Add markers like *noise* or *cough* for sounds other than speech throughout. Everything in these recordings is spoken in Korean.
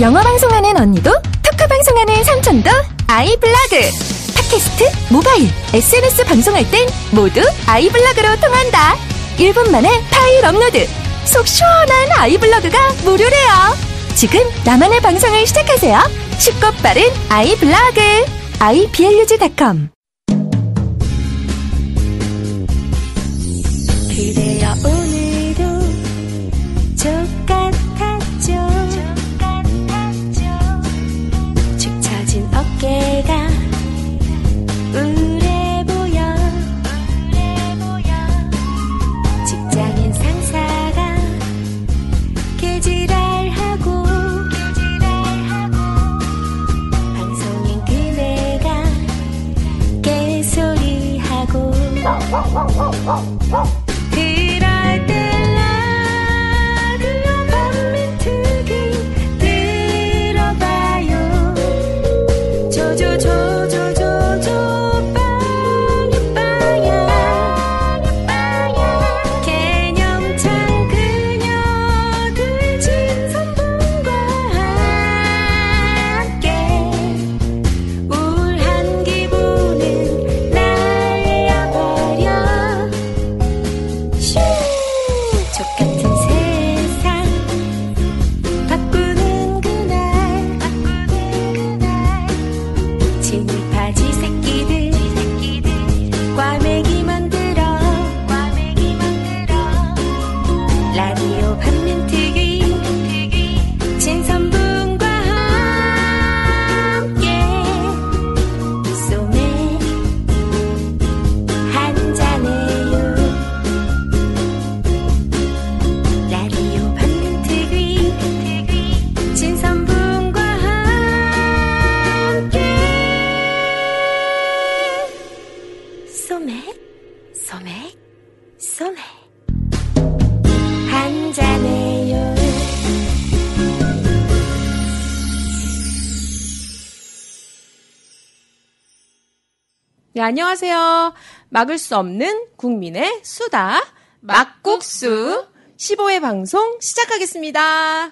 영어 방송하는 언니도 토크 방송하는 삼촌도 아이블로그 팟캐스트, 모바일, SNS 방송할 땐 모두 아이블로그로 통한다. 1분 만에 파일 업로드. 속 시원한 아이블로그가 무료래요. 지금 나만의 방송을 시작하세요. 쉽고 빠른 아이블로그. iblog.com Oh. 네, 안녕하세요. 막을 수 없는 국민의 수다. 막국수 15회 방송 시작하겠습니다. 우!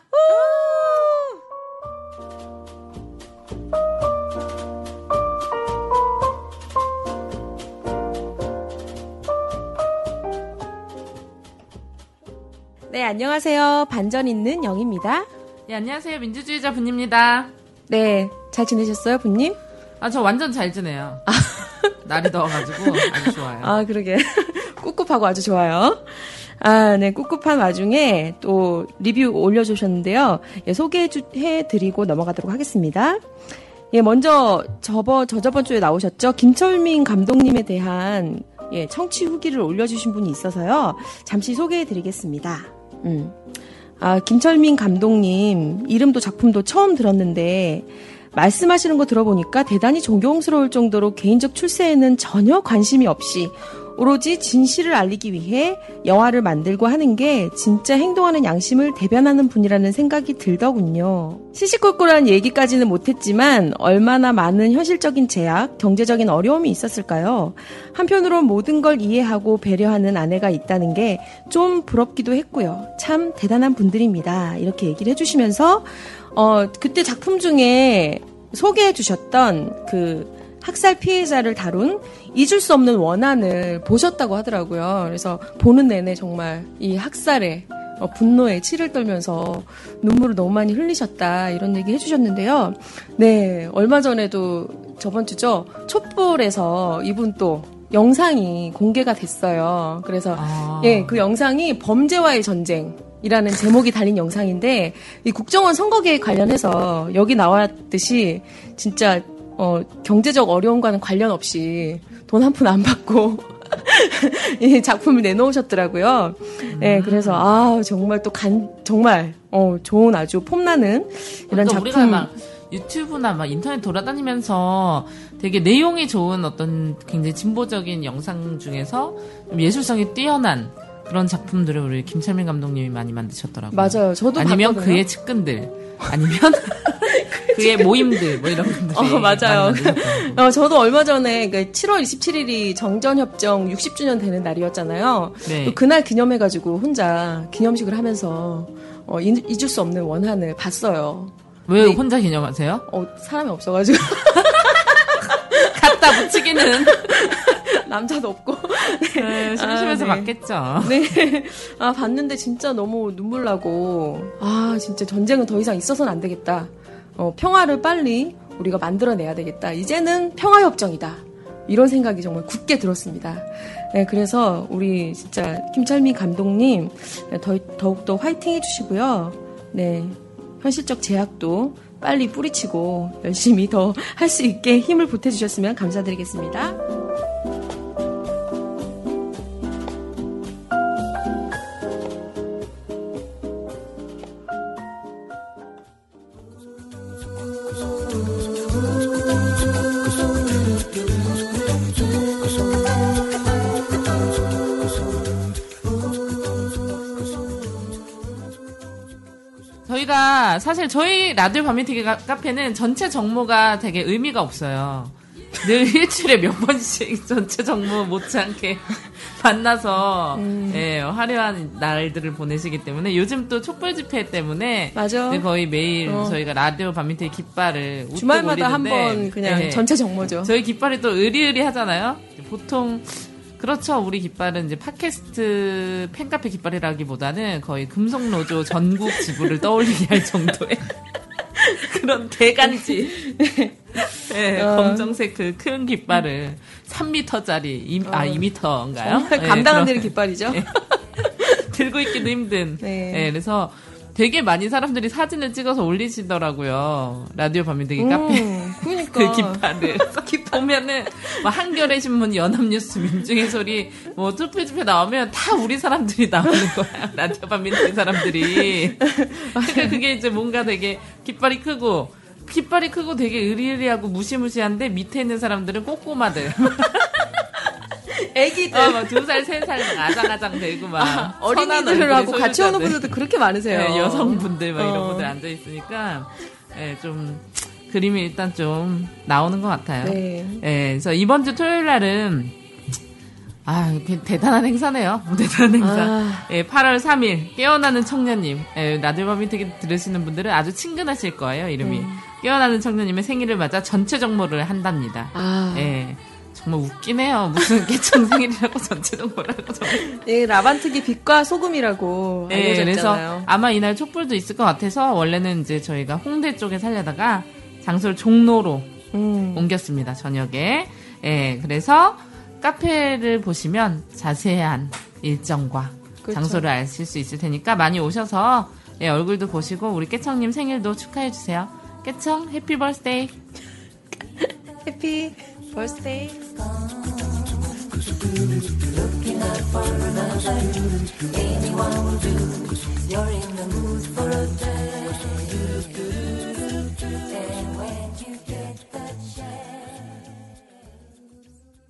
네, 안녕하세요. 반전 있는 영입니다. 네, 안녕하세요. 민주주의자 분입니다. 네, 잘 지내셨어요, 분님? 아, 저 완전 잘 지내요. 날이 더워가지고 아주 좋아요. 아, 그러게. *laughs* 꿉꿉하고 아주 좋아요. 아, 네, 꿉꿉한 와중에 또 리뷰 올려주셨는데요. 예, 소개해드리고 넘어가도록 하겠습니다. 예, 먼저 저번, 저저번 주에 나오셨죠? 김철민 감독님에 대한 예, 청취 후기를 올려주신 분이 있어서요. 잠시 소개해드리겠습니다. 음. 아, 김철민 감독님, 이름도 작품도 처음 들었는데, 말씀하시는 거 들어보니까 대단히 존경스러울 정도로 개인적 출세에는 전혀 관심이 없이 오로지 진실을 알리기 위해 영화를 만들고 하는 게 진짜 행동하는 양심을 대변하는 분이라는 생각이 들더군요. 시시콜콜한 얘기까지는 못했지만 얼마나 많은 현실적인 제약, 경제적인 어려움이 있었을까요? 한편으론 모든 걸 이해하고 배려하는 아내가 있다는 게 좀 부럽기도 했고요. 참 대단한 분들입니다. 이렇게 얘기를 해주시면서 어, 그때 작품 중에 소개해 주셨던 그 학살 피해자를 다룬 잊을 수 없는 원한을 보셨다고 하더라고요. 그래서 보는 내내 정말 이 학살에 어, 분노에 치를 떨면서 눈물을 너무 많이 흘리셨다 이런 얘기 해주셨는데요. 네 얼마 전에도 저번 주죠 촛불에서 이분 또 영상이 공개가 됐어요. 그래서 아. 예그 영상이 범죄와의 전쟁. 이라는 제목이 달린 영상인데 이 국정원 선거계획 관련해서 여기 나왔듯이 진짜 어, 경제적 어려움과는 관련 없이 돈 한 푼 안 받고 *laughs* 이 작품을 내놓으셨더라고요. 네, 그래서 아 정말 또 간 정말 어 좋은 아주 폼나는 이런 그러니까 작품. 유튜브나 막 인터넷 돌아다니면서 되게 내용이 좋은 어떤 굉장히 진보적인 영상 중에서 좀 예술성이 뛰어난 그런 작품들을 우리 김철민 감독님이 많이 만드셨더라고요. 맞아요. 저도 아니면 봤거든요. 그의 측근들, 아니면 *laughs* 그의 모임들, 뭐 이런 분들이 어, 맞아요. 어, 저도 얼마 전에 그 7월 27일이 정전협정 60주년 되는 날이었잖아요. 네. 또 그날 기념해가지고 혼자 기념식을 하면서 어, 잊- 잊을 수 없는 원한을 봤어요. 왜 네. 혼자 기념하세요? 어, 사람이 없어가지고. *laughs* 갖다 붙이기는 *laughs* *laughs* 남자도 없고. *laughs* 네, 심심해서 아, 네. 맞겠죠. *laughs* 네. 아, 봤는데 진짜 너무 눈물 나고, 아, 진짜 전쟁은 더 이상 있어서는 안 되겠다. 어, 평화를 빨리 우리가 만들어내야 되겠다. 이제는 평화협정이다. 이런 생각이 정말 굳게 들었습니다. 네, 그래서 우리 진짜 김철미 감독님, 네, 더, 더욱더 화이팅 해주시고요. 네, 현실적 제약도 빨리 뿌리치고 열심히 더 할 수 있게 힘을 보태주셨으면 감사드리겠습니다. 저희가 사실 저희 라디오 가- 카페는 전체 정모가 되게 의미가 없어요. 늘 *laughs* 일주일에 몇 번씩 전체 정모 못지않게 *laughs* 만나서 음. 예, 화려한 날들을 보내시기 때문에 요즘 또 촛불 집회 때문에 맞아. 거의 매일 어. 저희가 라디오 밤미티기 깃발을 주말마다 한 번 그냥 예, 전체 정모죠. 저희 깃발이 또 의리의리 하잖아요. 보통 그렇죠. 우리 깃발은 이제 팟캐스트 팬카페 깃발이라기보다는 거의 금속노조 전국 지부를 떠올리게 할 정도의 *laughs* 그런 대간지. 네, 어. 검정색 그 큰 깃발을 3m짜리, 아 2m인가요? 어. 정말 감당 안 되는 깃발이죠. *laughs* 들고 있기도 힘든. 네. 네, 그래서 되게 많이 사람들이 사진을 찍어서 올리시더라고요. 라디오 밤미대기 음, 카페. 그러니까. *laughs* 그 깃발을 보면은 뭐 한겨레 신문, 연합뉴스, 민중의 소리, 뭐 투표 집회 나오면 다 우리 사람들이 나오는 거야. *laughs* 라디오 밤민들 사람들이. 그러니까 그게 이제 뭔가 되게 깃발이 크고 깃발이 크고 되게 의리의리하고 무시무시한데 밑에 있는 사람들은 꼬꼬마들. *laughs* 애기들. 어, 막두 살, 세살 아장아장 되고 막. 선한 어린이들하고 같이 오는. 분들도 그렇게 많으세요. 네, 여성분들 막 이런 어. 분들 앉아 있으니까 예, 좀 그림이 일단 좀 나오는 것 같아요. 네. 예, 그래서 이번 주 토요일 날은 아, 대단한 행사네요. *laughs* 대단한 행사. 아. 예, 8월 3일 깨어나는 청년님. 예, 라디오 밤미트기 들으시는 분들은 아주 친근하실 거예요. 이름이 음. 깨어나는 청년님의 생일을 맞아 전체 정모를 한답니다. 아, 예. 정말 웃기네요. 무슨 깨청 생일이라고 전체 정모라고 정말. 이 라반트기 빛과 소금이라고 예, 알려져 그래서 있잖아요. 아마 이날 촛불도 있을 것 같아서 원래는 이제 저희가 홍대 쪽에 살려다가 장소를 종로로 음. 옮겼습니다. 저녁에. 예, 그래서 카페를 보시면 자세한 일정과 그렇죠. 장소를 아실 수 있을 테니까 많이 오셔서 예, 얼굴도 보시고 우리 깨청님 생일도 축하해 주세요. 깨청 happy birthday. *laughs* happy birthday.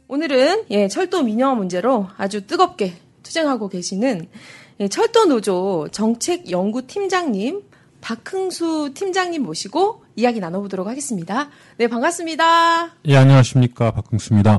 오늘은 예, 철도 민영화 문제로 아주 뜨겁게 투쟁하고 계시는 예, 철도 노조 정책 연구 팀장님 박흥수 팀장님 모시고 이야기 나눠보도록 하겠습니다. 네 반갑습니다. 예, 안녕하십니까. 박흥수입니다.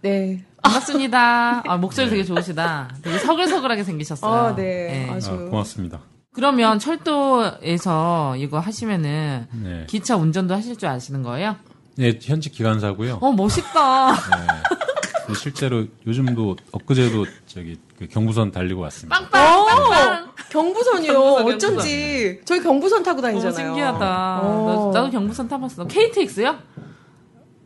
네. 반갑습니다. *laughs* 아, 목소리 되게 좋으시다. 되게 서글서글하게 생기셨어요. 아, 네. 예. 아주 아, 고맙습니다. 그러면 철도에서 이거 하시면은 네. 기차 운전도 하실 줄 아시는 거예요? 예, 현직 기관사고요. 어, 멋있다. 네, 실제로 요즘도 엊그제도 저기 그 경부선 달리고 왔습니다. 빵빵, 빵빵. 경부선이요. 경부선, 어쩐지 저희 경부선 타고 어, 다니잖아요. 신기하다. 어. 나, 도 경부선 타봤어. KTX요?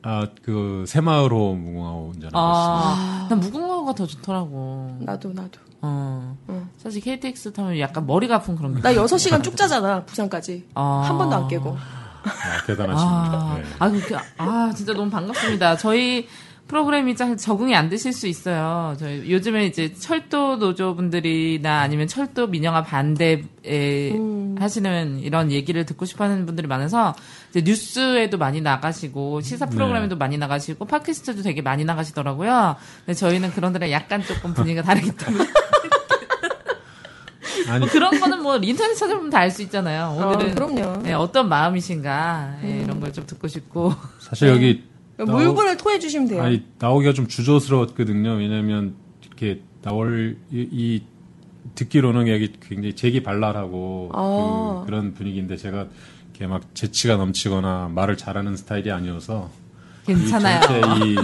아, 그 새마을호 무궁화호 운전하고. 아, 난 무궁화호가 더 좋더라고. 나도 나도. 어. 응. 사실 KTX 타면 약간 머리가 아픈 그런 게. 나 6시간 쭉 자잖아. 부산까지. 아. 한 번도 안 깨고. 아, 대단하십니다. 아, 네. 아, 그렇게, 아, 진짜 너무 반갑습니다. 저희 프로그램이 잘 적응이 안 되실 수 있어요. 저희 요즘에 이제 철도 노조분들이나 아니면 철도 민영화 반대에 음. 하시는 이런 얘기를 듣고 싶어 하는 분들이 많아서 이제 뉴스에도 많이 나가시고 시사 프로그램에도 많이 나가시고 팟캐스트도 되게 많이 나가시더라고요. 근데 저희는 그런 데랑 약간 조금 분위기가 다르기 때문에 *laughs* 아니, 뭐 그런 거는 뭐 인터넷 찾아보면 다 알 수 있잖아요. 오늘은 어, 그럼요. 네, 어떤 마음이신가 예, 이런 걸 좀 듣고 싶고 사실 여기 나오- 물분을 토해 주시면 돼요. 아니, 나오기가 좀 주저스러웠거든요. 왜냐면 이렇게 나올 이, 이 듣기로는 여기 굉장히 재기발랄하고 아. 그, 런 분위기인데 제가 이렇게 막 재치가 넘치거나 말을 잘하는 스타일이 아니어서 괜찮아요. 이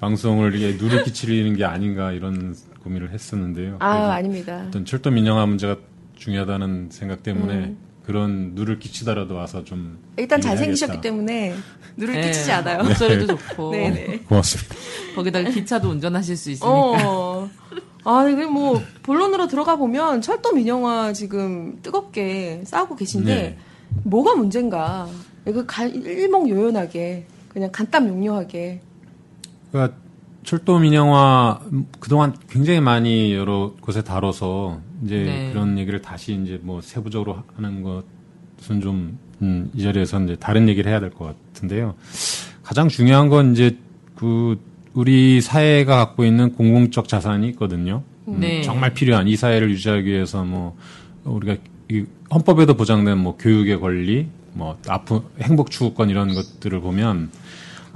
방송을 이게 누를 끼치는 게 아닌가 이런 고민을 했었는데요. 아, 아닙니다. 어떤 철도 민영화 문제가 중요하다는 생각 때문에 그런 누를 끼치더라도 와서 좀 일단 잘생기셨기. 때문에 누를 네, 끼치지 않아요. 목소리도 좋고. 네네. 고맙습니다. 거기다가 기차도 운전하실 수 있으니까. 어. 아, 이게 뭐, 본론으로 들어가 보면 철도 민영화 지금 뜨겁게 싸우고 계신데, 네. 뭐가 문제인가. 이거 가- 일목요연하게, 그냥 간단 명료하게. 그러니까 철도 민영화 음, 그동안 굉장히 많이 여러 곳에 다뤄서 이제 네. 그런 얘기를 다시 이제 뭐 세부적으로 하는 것은 좀, 음, 이 자리에서 이제 다른 얘기를 해야 될 것 같은데요. 가장 중요한 건 이제 그 우리 사회가 갖고 있는 공공적 자산이 있거든요. 음, 네. 정말 필요한 이 사회를 유지하기 위해서 뭐 우리가 이 헌법에도 보장된 뭐 교육의 권리, 뭐 아프 행복 추구권 이런 것들을 보면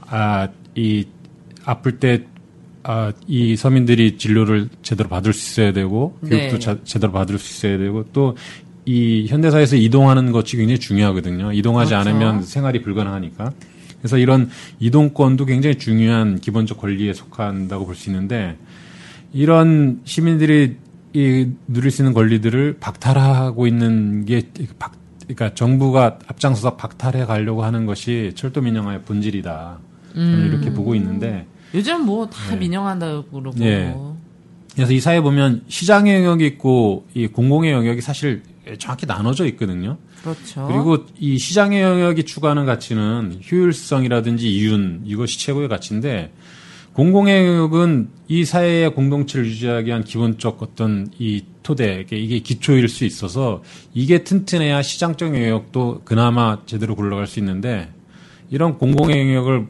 아 이 아플 때 아, 이 서민들이 진료를 제대로 받을 수 있어야 되고 교육도 네. 자- 제대로 받을 수 있어야 되고 또 이 현대사에서 이동하는 것이 굉장히 중요하거든요. 이동하지 그렇죠. 않으면 생활이 불가능하니까. 그래서 이런 이동권도 굉장히 중요한 기본적 권리에 속한다고 볼 수 있는데 이런 시민들이 이 누릴 수 있는 권리들을 박탈하고 있는 게 박, 그러니까 정부가 앞장서서 박탈해 가려고 하는 것이 철도 민영화의 본질이다. 저는 이렇게 보고 있는데 요즘 뭐 다 민영한다고 그러고. 예. 그래서 이 사회 보면 시장의 영역이 있고 이 공공의 영역이 사실 정확히 나눠져 있거든요. 그렇죠. 그리고 이 시장의 영역이 추구하는 가치는 효율성이라든지 이윤 이것이 최고의 가치인데 공공의 영역은 이 사회의 공동체를 유지하기 위한 기본적 어떤 이 토대 이게- 이게 기초일 수 있어서 이게 튼튼해야 시장적 영역도 그나마 제대로 굴러갈 수 있는데 이런 공공의 영역을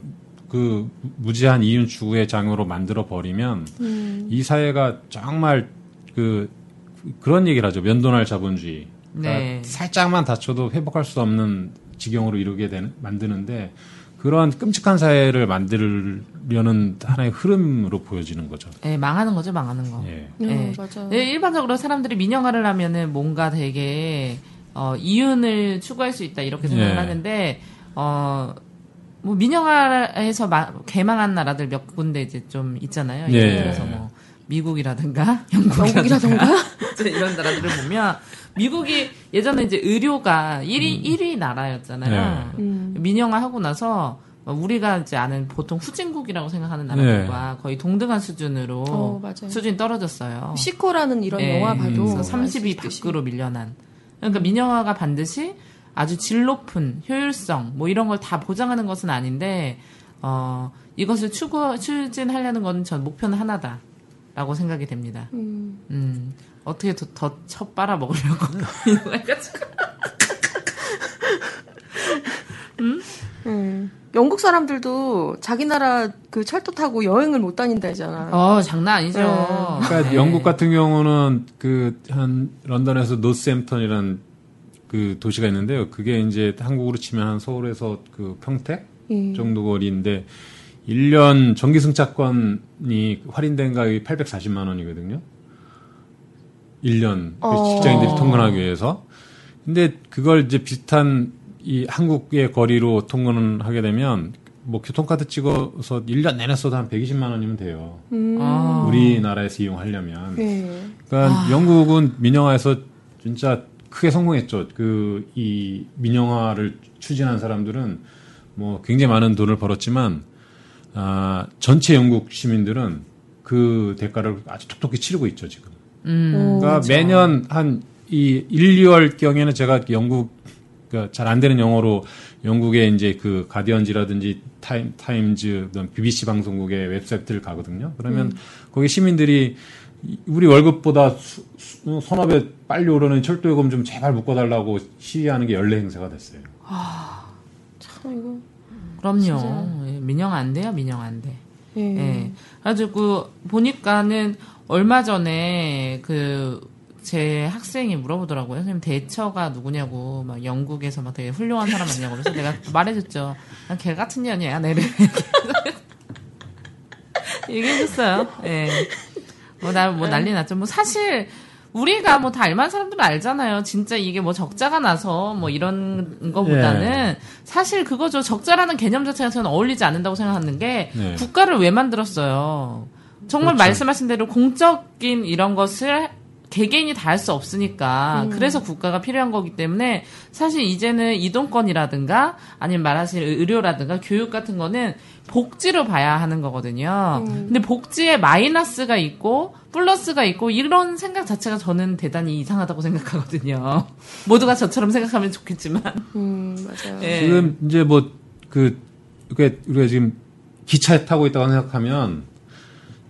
그 무지한 이윤 추구의 장으로 만들어 버리면 이 사회가 정말 그 그런 얘기를 하죠 면도날 자본주의. 그러니까 네. 살짝만 다쳐도 회복할 수 없는 지경으로 이르게 되는 만드는데 그런 끔찍한 사회를 만들려는 하나의 흐름으로 보여지는 거죠. 예, 망하는 거죠, 망하는 거. 예. 음, 예. 맞아. 네, 일반적으로 사람들이 민영화를 하면은 뭔가 되게 어, 이윤을 추구할 수 있다 이렇게 생각을 예. 하는데 어. 뭐 민영화해서 마- 개망한 나라들 몇 군데 이제 좀 있잖아요. 예를 예. 들어서 뭐 미국이라든가 *laughs* 영국이라든가 *laughs* 이런 나라들을 보면 미국이 예전에 이제 의료가 1위 1위 나라였잖아요. 음. 민영화 하고 나서 우리가 이제 아는 보통 후진국이라고 생각하는 나라들과 거의 동등한 수준으로 어. 수준이 떨어졌어요. 시코라는 이런 예, 영화 봐도. 그래서 알수 30위 있듯이. 밖으로 밀려난. 그러니까 민영화가 반드시 아주 질 높은 효율성 뭐 이런 걸 다 보장하는 것은 아닌데 어 이것을 추구 추진하려는 건전 목표는 하나다라고 생각이 됩니다. 음. 음 어떻게 더첫 빨아 먹으려고 민영화해가지고 *laughs* 음. 영국 사람들도 자기 나라 그 철도 타고 여행을 못 다닌다 했잖아. 어 장난 아니죠. 그러니까 네. 영국 같은 경우는 그 한 런던에서 노스햄턴이라는 그 도시가 있는데요. 그게 이제 한국으로 치면 한 서울에서 그 평택 예. 정도 거리인데 1년 정기 승차권이 할인된 가격이 840만 원이거든요. 1년 그 어. 직장인들이 통근하기 위해서. 근데 그걸 이제 비슷한 이 한국의 거리로 통근을 하게 되면 뭐 교통카드 찍어서 1년 내내 써도 한 120만 원이면 돼요. 음. 아. 우리나라에서 이용하려면. 네. 그러니까 영국은 민영화에서 진짜 크게 성공했죠. 그 이 민영화를 추진한 사람들은 뭐 굉장히 많은 돈을 벌었지만 아 전체 영국 시민들은 그 대가를 아주 톡톡히 치르고 있죠 지금. 음. 그러니까 매년 한 이 1, 2월 경에는 제가 영국 그러니까 잘 안 되는 영어로 영국의 이제 그 가디언지라든지 타임 타임즈 BBC 방송국의 웹사이트를 가거든요. 그러면 거기 시민들이 이- 우리 월급보다 수, 수, 선업에 빨리 오르는 철도 요금 좀 제발 묶어달라고 시위하는 게 연례 행사가 됐어요. 참 이거. 그럼요. 예, 민영 안 돼요, 민영 안 돼. 예. 예. 가지고 보니까는 얼마 전에 그 제 학생이 물어보더라고요. 선생님 대처가 누구냐고 막 영국에서 막 되게 훌륭한 사람 아니냐고 그래서 내가 *laughs* 말해줬죠. 난개 같은 년이야, 내를. *laughs* 얘기해줬어요. 예. 뭐, 나, 뭐 난리 났죠. 뭐 사실 우리가 뭐 다 알만한 사람들은 알잖아요. 진짜 이게 뭐 적자가 나서 뭐 이런 거보다는 예. 사실 그거죠. 적자라는 개념 자체가 저는 어울리지 않는다고 생각하는 게 네. 국가를 왜 만들었어요. 정말 그렇죠. 말씀하신 대로 공적인 이런 것을 개개인이 다 할 수 없으니까 그래서 국가가 필요한 거기 때문에 사실 이제는 이동권이라든가 아니면 말하실 의료라든가 교육 같은 거는 복지로 봐야 하는 거거든요. 근데 복지에 마이너스가 있고 플러스가 있고 이런 생각 자체가 저는 대단히 이상하다고 생각하거든요. *laughs* 모두가 저처럼 생각하면 좋겠지만. 음, 맞아요. 예. 지금 이제 뭐그 이게 우리가 지금 기차에 타고 있다고 생각하면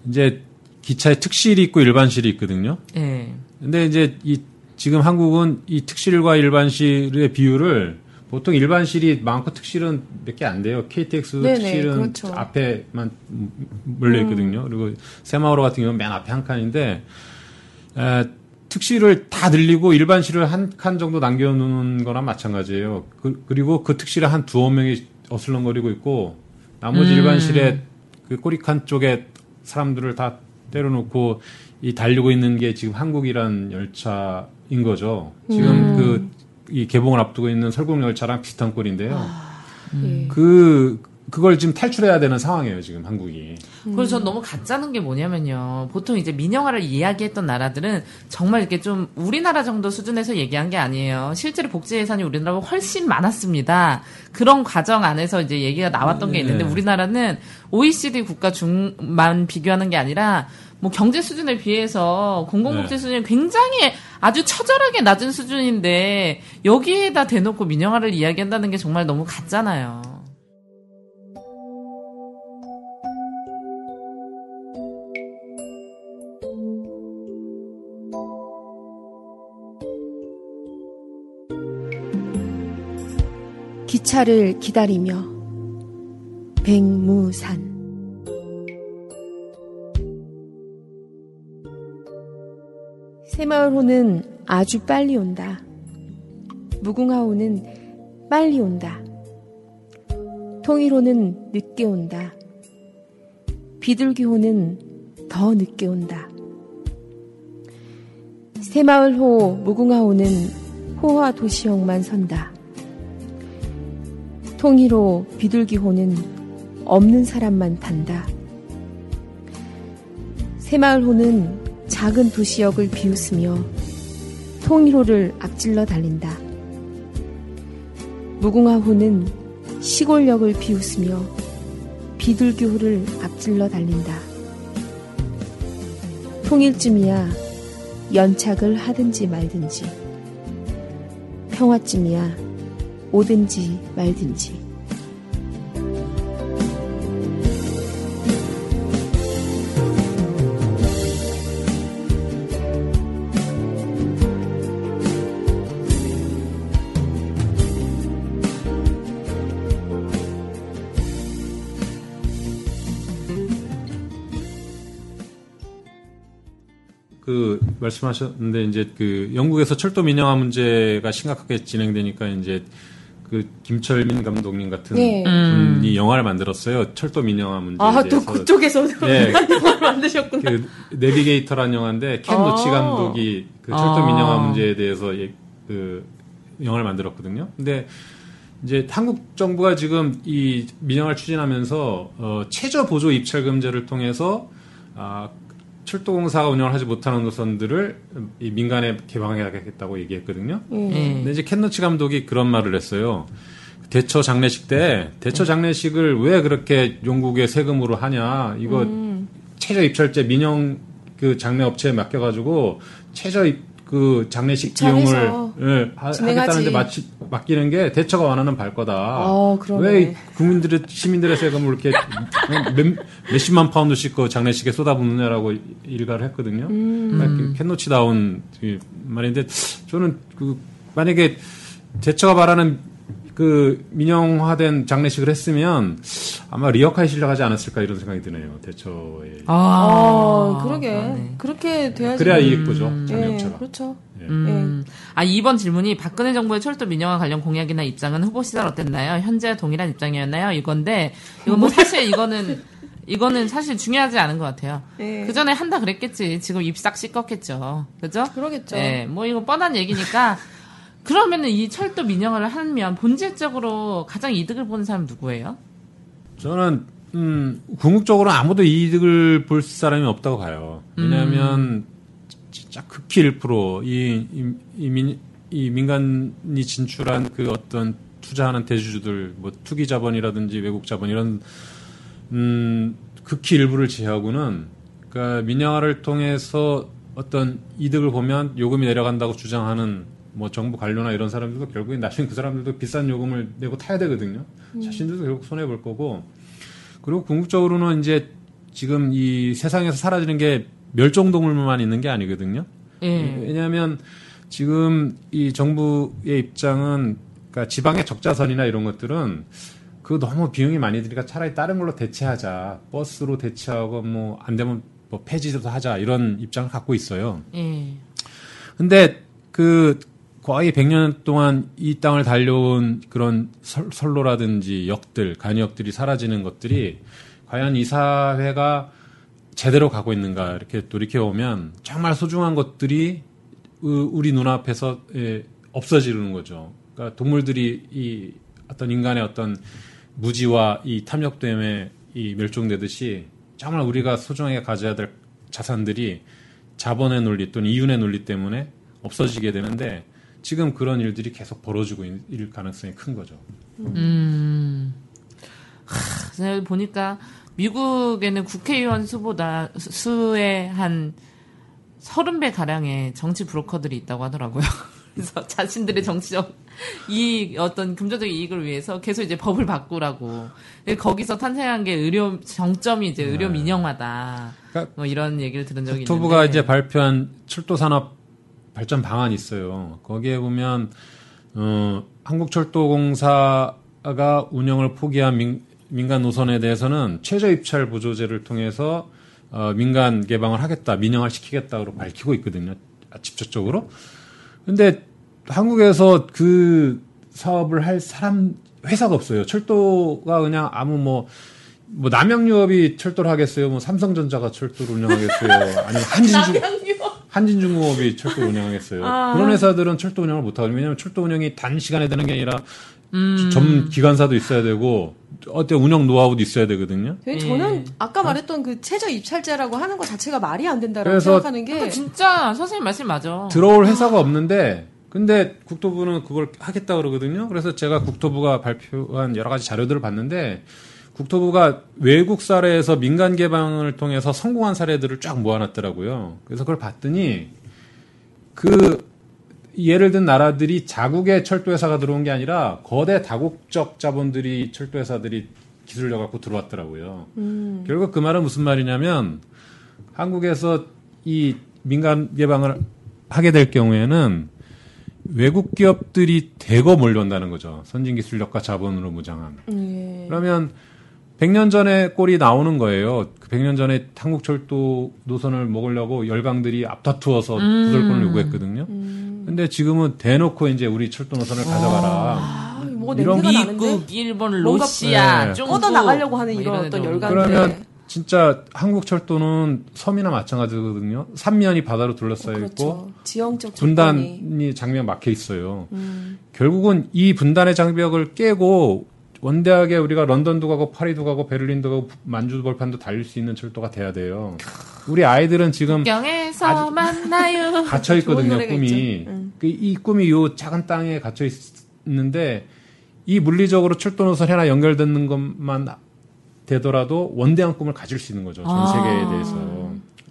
이제 기차에 특실이 있고 일반실이 있거든요. 예. 근데 이제 이 지금 한국은 이 특실과 일반실의 비율을 보통 일반실이 많고 특실은 몇 개 안 돼요. KTX 네네, 특실은 그렇죠. 음. 앞에만 몰려 있거든요. 그리고 새마을호 같은 경우는 맨 앞에 한 칸인데 에, 특실을 다 늘리고 일반실을 한 칸 정도 남겨놓는 거랑 마찬가지예요. 그, 리고그 특실에 한 두어 명이 어슬렁거리고 있고 나머지 음. 일반실에 그 꼬리칸 쪽에 사람들을 다 때려놓고 이 달리고 있는 게 지금 한국이란 열차인 거죠. 지금 그이 개봉을 앞두고 있는 설국 열차랑 비슷한 꼴인데요. 예. 그 그걸 지금 탈출해야 되는 상황이에요. 지금 한국이. 그리고 전 너무 가짜는 게 뭐냐면요. 보통 이제 민영화를 이야기했던 나라들은 정말 이렇게 좀 우리나라 정도 수준에서 얘기한 게 아니에요. 실제로 복지 예산이 우리나라보다 훨씬 많았습니다. 그런 과정 안에서 이제 얘기가 나왔던 게 있는데 네. 우리나라는 OECD 국가 중만 비교하는 게 아니라 뭐 경제 수준에 비해서 공공복지 네. 수준이 굉장히 아주 처절하게 낮은 수준인데 여기에다 대놓고 민영화를 이야기한다는 게 정말 너무 같잖아요. 기차를 기다리며 백무산 새마을호는 아주 빨리 온다. 무궁화호는 빨리 온다. 통일호는 늦게 온다. 비둘기호는 더 늦게 온다. 새마을호, 무궁화호는 호화 도시역만 선다. 통일호, 비둘기호는 없는 사람만 탄다. 새마을호는 작은 도시역을 비웃으며 통일호를 앞질러 달린다. 무궁화호는 시골역을 비웃으며 비둘기호를 앞질러 달린다. 통일쯤이야 연착을 하든지 말든지 평화쯤이야 오든지 말든지. 그 말씀하셨는데 이제 그 영국에서 철도 민영화 문제가 심각하게 진행되니까 이제 그 김철민 감독님 같은 네. 분이 영화를 만들었어요. 철도 민영화 문제에 아또 대해서. 그쪽에서 네. *laughs* 영화를 만드셨구나 그 내비게이터라는 영화인데 켄 노치 아. 감독이 그 철도 아. 민영화 문제에 대해서 예- 그 영화를 만들었거든요. 근데 이제 한국 정부가 지금 이 민영화를 추진하면서 어, 최저 보조 입찰 금제를 통해서 아, 철도공사가 운영을 하지 못하는 노선들을 이 민간에 개방해야겠다고 얘기했거든요. 예. 근데 이제 켄노치 감독이 그런 말을 했어요. 대처 장례식 때 대처 장례식을 왜 그렇게 영국의 세금으로 하냐? 이거 최저 입찰제 민영 그 장례 업체에 맡겨가지고 최저 입- 그 장례식 비용을 예, 하-. 하겠다는데 마치, 맡기는 게 대처가 원하는 발거다. 어. 왜 국민들의 시민들의 세금을 이렇게 몇, 몇십만 파운드씩 그 장례식에 쏟아붓느냐라고 일가를 했거든요. 음. 그러니까 켄노치다운 그 말인데 저는 그 만약에 대처가 바라는 그 민영화된 장례식을 했으면 아마 리어카에 실려가지 않았을까 이런 생각이 드네요. 대처에. 아, 그러게 그러네. 그렇게 돼야지 그래야 이익보죠. 예, 장례업체가. 그렇죠 음. 아, 이번 질문이 박근혜 정부의 철도 민영화 관련 공약이나 입장은 후보 시절 어땠나요? 현재 동일한 입장이었나요? 이건데, 이거 뭐 사실 이거는 *laughs* 이거는 사실 중요하지 않은 것 같아요. 네. 그 전에 한다 그랬겠지. 지금 입싹 씻었겠죠. 그죠? 그러겠죠. 네, 뭐 이거 뻔한 얘기니까. 그러면은 이 철도 민영화를 하면 본질적으로 가장 이득을 보는 사람 누구예요? 저는 음, 궁극적으로 아무도 이득을 볼 사람이 없다고 봐요. 왜냐하면 진짜 극히 1%이 이, 이, 민, 이 민간이 진출한 그 어떤 투자하는 대주주들, 뭐 투기 자본이라든지 외국 자본 이런 음, 극히 일부를 제하고는 그러니까 민영화를 통해서 어떤 이득을 보면 요금이 내려간다고 주장하는 뭐 정부 관료나 이런 사람들도 결국에 나중에 그 사람들도 비싼 요금을 내고 타야 되거든요. 자신들도 결국 손해 볼 거고 그리고 궁극적으로는 이제 지금 이 세상에서 사라지는 게 멸종동물만 있는 게 아니거든요. 예. 왜냐하면 지금 이 정부의 입장은 그러니까 지방의 적자선이나 이런 것들은 그 너무 비용이 많이 드니까 차라리 다른 걸로 대체하자. 버스로 대체하고 뭐 안 되면 뭐 폐지도 하자 이런 입장을 갖고 있어요. 예. 근데 그 거의 100년 동안 이 땅을 달려온 그런 설, 선로라든지 역들, 간역들이 사라지는 것들이 과연 이 사회가 제대로 가고 있는가 이렇게 돌이켜 보면 정말 소중한 것들이 으- 우리 눈앞에서 예, 없어지는 거죠. 그러니까 동물들이 이 어떤 인간의 어떤 무지와 이 탐욕 때문에 이 멸종되듯이 정말 우리가 소중하게 가져야 될 자산들이 자본의 논리 또는 이윤의 논리 때문에 없어지게 되는데 지금 그런 일들이 계속 벌어지고 있- 일 가능성이 큰 거죠. 음. 하, 제가 보니까 미국에는 국회의원 수보다 수- 수의 한 30배 가량의 정치 브로커들이 있다고 하더라고요. *laughs* 그래서 자신들의 정치적 이익, 어떤 금전적 이익을 위해서 계속 이제 법을 바꾸라고. 거기서 탄생한 게 의료, 정점이 이제 의료 민영화다. 그러니까 뭐 이런 얘기를 들은 적이 있는데. 국토부가 이제 발표한 철도 산업 발전 방안이 있어요. 거기에 보면 어, 한국철도공사가 운영을 포기한 민, 민간 노선에 대해서는 최저 입찰 보조제를 통해서 어, 민간 개방을 하겠다, 민영화 시키겠다고 밝히고 있거든요. 아, 직접적으로. 근데 한국에서 그 사업을 할 사람 회사가 없어요. 철도가 그냥 아무 뭐 뭐 남양유업이 철도를 하겠어요. 뭐 삼성전자가 철도를 운영하겠어요. 아니면 한진중 *laughs* 한진중공업이 철도 운영하겠어요. 그런 회사들은 철도 운영을 못 하거든요. 왜냐하면 철도 운영이 단 시간에 되는 게 아니라 전 기관사도 있어야 되고 어때 운영 노하우도 있어야 되거든요. 근데 예. 저는 아까 말했던 그 최저 입찰제라고 하는 거 자체가 말이 안 된다라고 생각하는 게 그러니까 진짜 선생님 말씀 맞아. 들어올 회사가 없는데 근데 국토부는 그걸 하겠다 그러거든요. 그래서 제가 국토부가 발표한 여러 가지 자료들을 봤는데 국토부가 외국 사례에서 민간 개방을 통해서 성공한 사례들을 쫙 모아놨더라고요. 그래서 그걸 봤더니 그 예를 든 나라들이 자국의 철도 회사가 들어온 게 아니라 거대 다국적 자본들이 철도 회사들이 기술력 갖고 들어왔더라고요. 결국 그 말은 무슨 말이냐면 한국에서 이 민간 개방을 하게 될 경우에는 외국 기업들이 대거 몰려온다는 거죠. 선진 기술력과 자본으로 무장한. 예. 그러면 100년 전에 꼴이 나오는 거예요. 그 100년 전에 한국 철도 노선을 먹으려고 열강들이 앞다투어서 부설권을 요구했거든요. 근데 지금은 대놓고 이제 우리 철도 노선을 가져가라. 아, 뭐 이런 냄새가 나는데 미국, 일본, 러시아, 네. 뻗어 나가려고 하는 뭐 이런 애들 어떤 오는 열강. 거예요. 그러면 네. 진짜 한국 철도는 섬이나 마찬가지거든요. 삼면이 바다로 둘러싸여 있고 그렇죠. 지형적 조건이. 분단이 장벽 막혀 있어요. 결국은 이 분단의 장벽을 깨고 원대하게 우리가 런던도 가고 파리도 가고 베를린도 가고 만주 벌판도 달릴 수 있는 철도가 돼야 돼요. 우리 아이들은 지금 경에서 만나요. *laughs* 갇혀 있거든요, 꿈이. 응. 그이 꿈이 요 작은 땅에 갇혀 있는데 이 물리적으로 철도 노선 하나 연결되는 것만 되더라도 원대한 꿈을 가질 수 있는 거죠. 전 아. 세계에 대해서.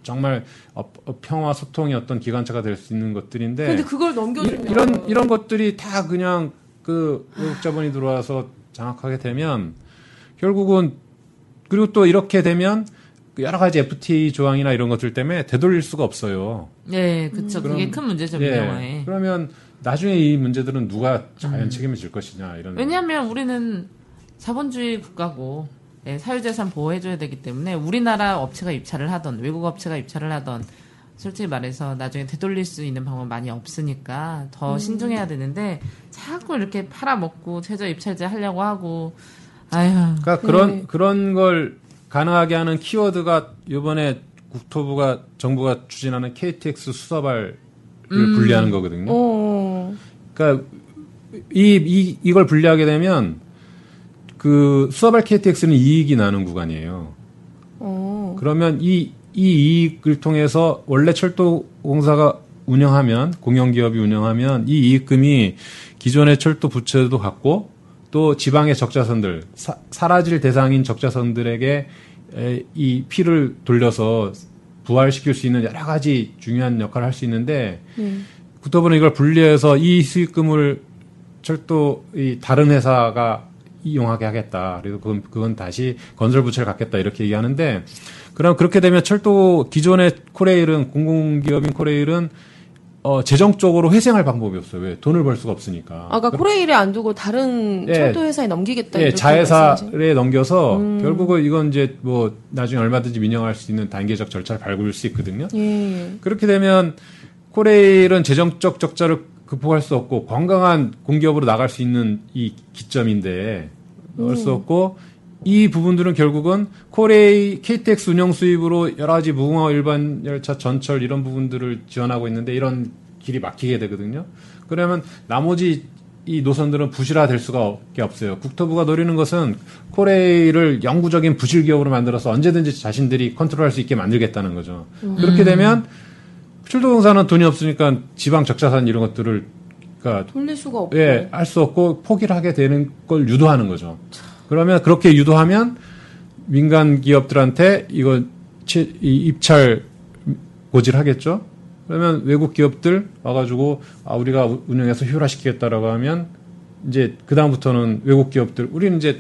정말 어, 어, 평화 소통의 어떤 기관차가 될 수 있는 것들인데 근데 그걸 넘겨주면 이, 런 이런 것들이 다 그냥 그 외국 자본이 들어와서 장악하게 되면 결국은 그리고 또 이렇게 되면 그 여러 가지 FTA 조항이나 이런 것들 때문에 되돌릴 수가 없어요. 네. 그게 그럼- 큰 문제죠, 예. 민영화에. 그러면 나중에 이 문제들은 누가 과연 책임을 질 것이냐 이런. 왜냐하면 우리는 자본주의 국가고 예, 사유재산 보호해줘야 되기 때문에 우리나라 업체가 입찰을 하던 외국 업체가 입찰을 하던 솔직히 말해서 나중에 되돌릴 수 있는 방법 많이 없으니까 더 신중해야 되는데 자꾸 이렇게 팔아먹고 최저 입찰제 하려고 하고 아휴 그러니까 그런 네. 그런 걸 가능하게 하는 키워드가 이번에 국토부가 정부가 추진하는 KTX 수서발을 분리하는 거거든요. 어. 그러니까 이, 이 이걸 분리하게 되면 그 수서발 KTX는 이익이 나는 구간이에요. 어. 그러면 이, 이 이익을 통해서 원래 철도공사가 운영하면 공영기업이 운영하면 이 이익금이 기존의 철도 부채도 갖고 또 지방의 적자선들 사, 사라질 대상인 적자선들에게 에, 이 피를 돌려서 부활시킬 수 있는 여러 가지 중요한 역할을 할 수 있는데 국토부는 이걸 분리해서 이 수익금을 철도 이 다른 회사가 이용하게 하겠다. 그래서 그건, 그건 다시 건설 부채를 갖겠다 이렇게 얘기하는데 그럼 그렇게 되면 철도 기존의 코레일은 공공기업인 코레일은 어 재정적으로 회생할 방법이 없어요. 왜 돈을 벌 수가 없으니까. 아까 코레일에 안 두고 다른 예. 철도 회사에 넘기겠다. 예, 말씀하신- 자회사에 넘겨서 결국은 이건 이제 뭐 나중에 얼마든지 민영할 수 있는 단계적 절차를 밟을 수 있거든요. 예. 그렇게 되면 코레일은 재정적 적자를 극복할 수 없고 건강한 공기업으로 나갈 수 있는 이 기점인데 넣을 수 없고 이 부분들은 결국은 코레이 KTX 운영 수입으로 여러 가지 무궁화 일반 열차 전철 이런 부분들을 지원하고 있는데 이런 길이 막히게 되거든요. 그러면 나머지 이 노선들은 부실화 될 수가 없어요. 국토부가 노리는 것은 코레이를 영구적인 부실 기업으로 만들어서 언제든지 자신들이 컨트롤할 수 있게 만들겠다는 거죠. 그렇게 되면 출도공사는 돈이 없으니까 지방 적자산 이런 것들을 그러니까 돌릴 수가 없고. 예, 할 수 없고 포기를 하게 되는 걸 유도하는 거죠. 그러면 그렇게 유도하면 민간 기업들한테 이거 채- 이 입찰 고질하겠죠. 그러면 외국 기업들 와가지고 아 우리가 우- 운영해서 효율화시키겠다라고 하면 이제 그 다음부터는 외국 기업들 우리는 이제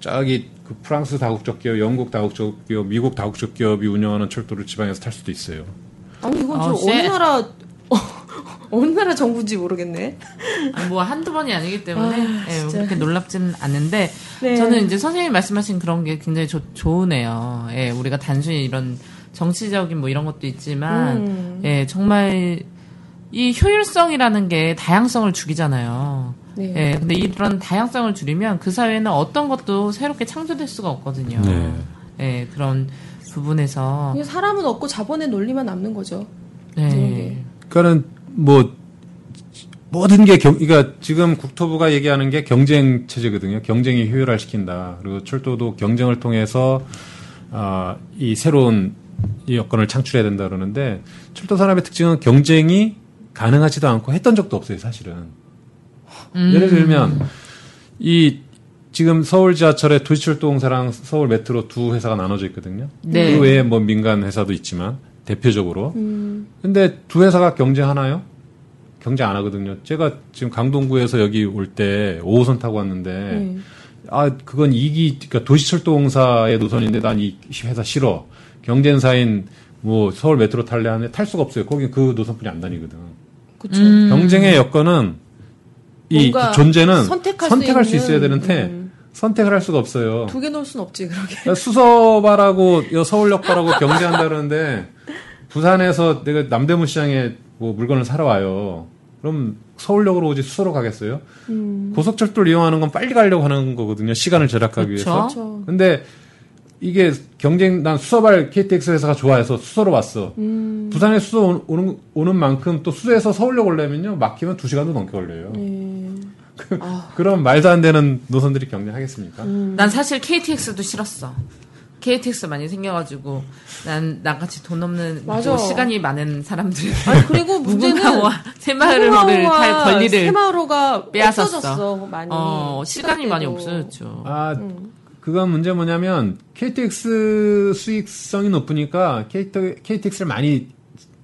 저기 그 프랑스 다국적 기업, 영국 다국적 기업, 미국 다국적 기업이 운영하는 철도를 지방에서 탈 수도 있어요. 아니 이건 어, 좀 어느 쎄. 나라 *laughs* 어느 나라 정부인지 모르겠네. 아니, 뭐 한두 번이 아니기 때문에 아, 예, 진짜. 그렇게 놀랍진 않는데 네. 저는 이제 선생님이 말씀하신 그런 게 굉장히 좋, 좋으네요. 예, 우리가 단순히 이런 정치적인 뭐 이런 것도 있지만 음. 예, 정말 이 효율성이라는 게 다양성을 죽이잖아요. 네. 예, 근데 이런 다양성을 줄이면 그 사회는 어떤 것도 새롭게 창조될 수가 없거든요. 네. 예, 그런 부분에서 사람은 없고 자본의 논리만 남는 거죠. 네. 네. 그러니까는 뭐 모든 게 경, 그러니까 지금 국토부가 얘기하는 게 경쟁 체제거든요. 경쟁이 효율화 시킨다. 그리고 철도도 경쟁을 통해서 아, 이 새로운 이 여건을 창출해야 된다 그러는데 철도 산업의 특징은 경쟁이 가능하지도 않고 했던 적도 없어요, 사실은. 예를 들면 이 지금 서울 지하철에 도시철도공사랑 서울 메트로 두 회사가 나눠져 있거든요. 네. 그 외에 뭐 민간 회사도 있지만 대표적으로. 근데 두 회사가 경쟁하나요? 경쟁 안 하거든요. 제가 지금 강동구에서 여기 올 때 5호선 타고 왔는데 네. 아 그건 이기 그러니까 도시철도공사의 노선인데 난 이 회사 싫어. 경쟁사인 뭐 서울 메트로 탈래 하는데 탈 수가 없어요. 거기 그 노선뿐이 안 다니거든. 그렇죠. 경쟁의 여건은 이 존재는 선택할 선택할, 수 수, 있어야 되는데 음. 선택을 할 수가 없어요. 두 개 넣을 순 없지 그러게. 그러니까 수서발하고 여 서울역발하고 경쟁한다 그러는데 부산에서 내가 남대문 시장에 뭐 물건을 사러 와요. 그럼 서울역으로 오지 수서로 가겠어요? 음. 고속철도를 이용하는 건 빨리 가려고 하는 거거든요. 시간을 절약하기 위해서. 그렇죠. 근데 이게 경쟁 난 수서발 KTX 회사가 좋아해서 수서로 왔어. 음. 부산에 수서 오- 오는 오는 만큼 또 수서에서 서울역 오려면요 막히면 두 시간도 넘게 걸려요. 네. 그럼 말도 안 되는 노선들이 경쟁하겠습니까? 음. 난 사실 KTX도 싫었어. KTX 많이 생겨가지고 난 나같이 돈 없는 맞아. 뭐 시간이 많은 사람들 아니 그리고 *laughs* 문제는 새마을호를 탈 권리를 새마을호가 빼앗았어. 없어졌어 많이. 어 시간이 많이. 없어졌죠. 아, 그건 문제 뭐냐면 KTX 수익성이 높으니까 KTX를 많이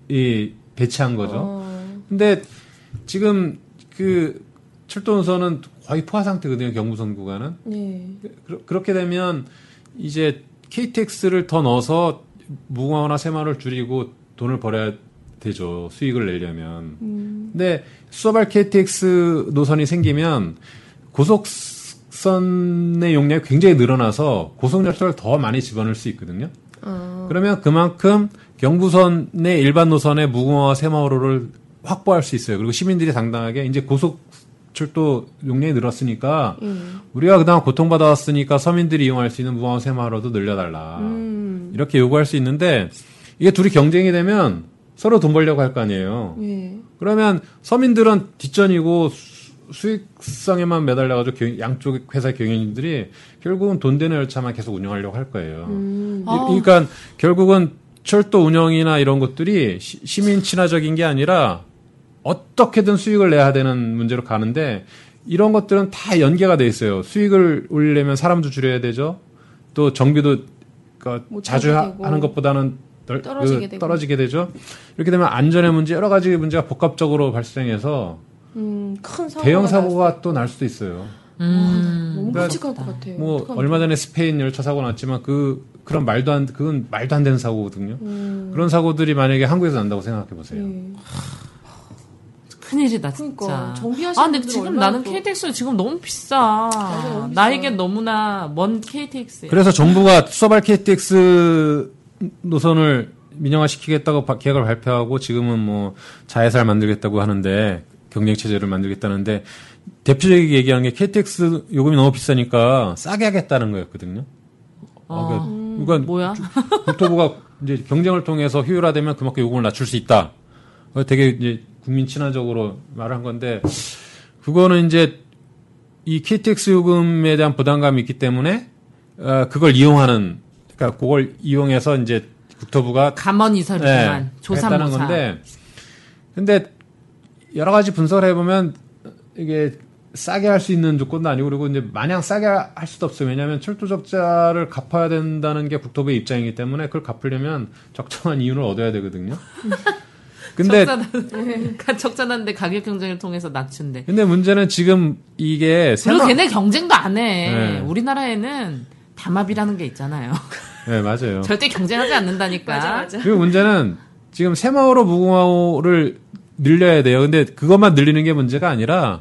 이, 배치한 거죠. 어. 근데 지금 그 철도노선은 거의 포화 상태거든요. 경부선 구간은. 네. 그, 그렇게 되면 이제 KTX를 더 넣어서 무궁화호나 새마을을 줄이고 돈을 벌어야 되죠. 수익을 내려면. 근데 수서발 KTX 노선이 생기면 고속선의 용량이 굉장히 늘어나서 고속열차를 더 많이 집어넣을 수 있거든요. 어. 그러면 그만큼 경부선의 일반 노선의 무궁화와 새마을호를 확보할 수 있어요. 그리고 시민들이 당당하게 이제 고속 철도 용량이 늘었으니까 음. 우리가 그동안 고통받아왔으니까 서민들이 이용할 수 있는 무항 새마을호도 늘려달라. 음. 이렇게 요구할 수 있는데 이게 둘이 경쟁이 되면 서로 돈 벌려고 할 거 아니에요. 예. 그러면 서민들은 뒷전이고 수- 수익성에만 매달려가지고 경- 양쪽 회사 경영진들이 결국은 돈 되는 열차만 계속 운영하려고 할 거예요. 음. 이- 그러니까 결국은 철도 운영이나 이런 것들이 시- 시민 친화적인 게 아니라 어떻게든 수익을 내야 되는 문제로 가는데 이런 것들은 다 연계가 돼 있어요. 수익을 올리려면 사람도 줄여야 되죠. 또 정비도 그못 자주 하-. 하는 것보다는 널- 떨어지게 그 되고. 떨어지게 되죠. 이렇게 되면 안전의 문제 여러 가지 문제가 복합적으로 발생해서 음, 대형 날 사고가 또 날 수도 있어요. 음. 너무 그러니까 끔찍할 것 같아요. 뭐 얼마 전에 스페인 열차 사고 났지만 그 그런 말도 안 그건 말도 안 되는 사고거든요. 음. 그런 사고들이 만약에 한국에서 난다고 생각해 보세요. 예. 큰일이다 진짜. 그러니까 정비하시는 아 근데 지금 나는 또- KTX 지금 너무 비싸. 너무. 나에게 너무나 먼 KTX. 그래서 정부가 수서발 KTX 노선을 민영화시키겠다고 바- 계획을 발표하고 지금은 뭐 자회사를 만들겠다고 하는데 경쟁 체제를 만들겠다는데 대표적인 얘기하는 게 KTX 요금이 너무 비싸니까 싸게 하겠다는 거였거든요. 어, 어, 그러니까 뭐야? 국토부가 이제 경쟁을 통해서 효율화되면 그만큼 요금을 낮출 수 있다. 어, 되게 이제 국민 친화적으로 말을 한 건데 그거는 이제 이 KTX 요금에 대한 부담감이 있기 때문에 어, 그걸 이용하는 그러니까 그걸 이용해서 이제 국토부가 감원 이설이지만 네, 조삼모사. 했다는 건데 근데 여러 가지 분석을 해보면 이게 싸게 할 수 있는 조건도 아니고 그리고 이제 마냥 싸게 할 수도 없어요. 왜냐하면 철도 적자를 갚아야 된다는 게 국토부의 입장이기 때문에 그걸 갚으려면 적정한 이윤을 얻어야 되거든요. 근데 적자난, 적자난데 가격 경쟁을 통해서 낮춘대. 근데 문제는 지금 이게 그리고 새마- 걔네 경쟁도 안 해. 네. 우리나라에는 담합이라는 게 있잖아요. 네 맞아요. 절대 경쟁하지 않는다니까. 맞아 맞아. 그리고 문제는 지금 새마을호 무궁화호를 늘려야 돼요. 근데 그것만 늘리는 게 문제가 아니라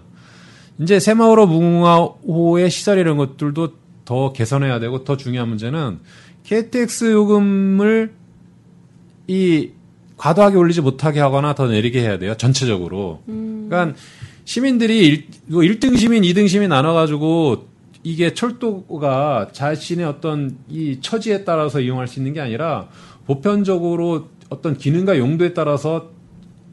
이제 새마을호 무궁화호의 시설 이런 것들도 더 개선해야 되고 더 중요한 문제는 KTX 요금을 이 과도하게 올리지 못하게 하거나 더 내리게 해야 돼요. 전체적으로. 그러니까 시민들이 일, 뭐 1등 시민, 2등 시민 나눠가지고 이게 철도가 자신의 어떤 이 처지에 따라서 이용할 수 있는 게 아니라 보편적으로 어떤 기능과 용도에 따라서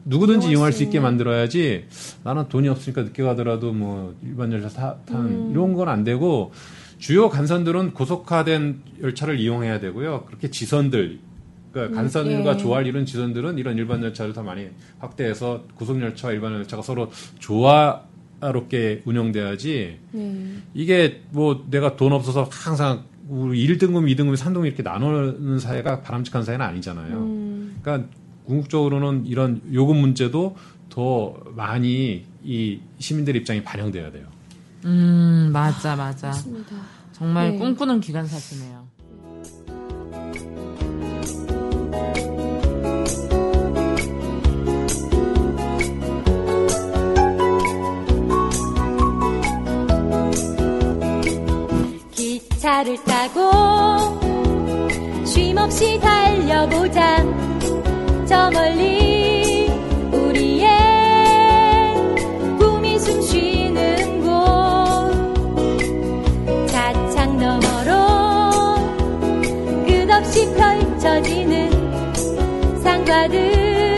누구든지 이용할 수 있게 만들어야지 나는 돈이 없으니까 늦게 가더라도 뭐 일반 열차 타, 탄 이런 건 안 되고 주요 간선들은 고속화된 열차를 이용해야 되고요. 그렇게 지선들 그러니까 간선과 예. 조화를 이룬 지선들은 이런 일반 열차를 더 많이 확대해서 고속 열차와 일반 열차가 서로 조화롭게 운영돼야지 네. 이게 뭐 내가 돈 없어서 항상 우리 1등급, 2등급, 3등급 이렇게 나누는 사회가 바람직한 사회는 아니잖아요. 음. 그러니까 궁극적으로는 이런 요금 문제도 더 많이 이 시민들 입장이 반영돼야 돼요. 음, 맞아, 맞아. 맞습니다. 정말 네. 꿈꾸는 기관사시네요. 기차를 타고 쉼없이 달려보자. 저 멀리 우리의 꿈이 숨쉬는 곳. 차창 너머로 끝없이 펼쳐지는 상과들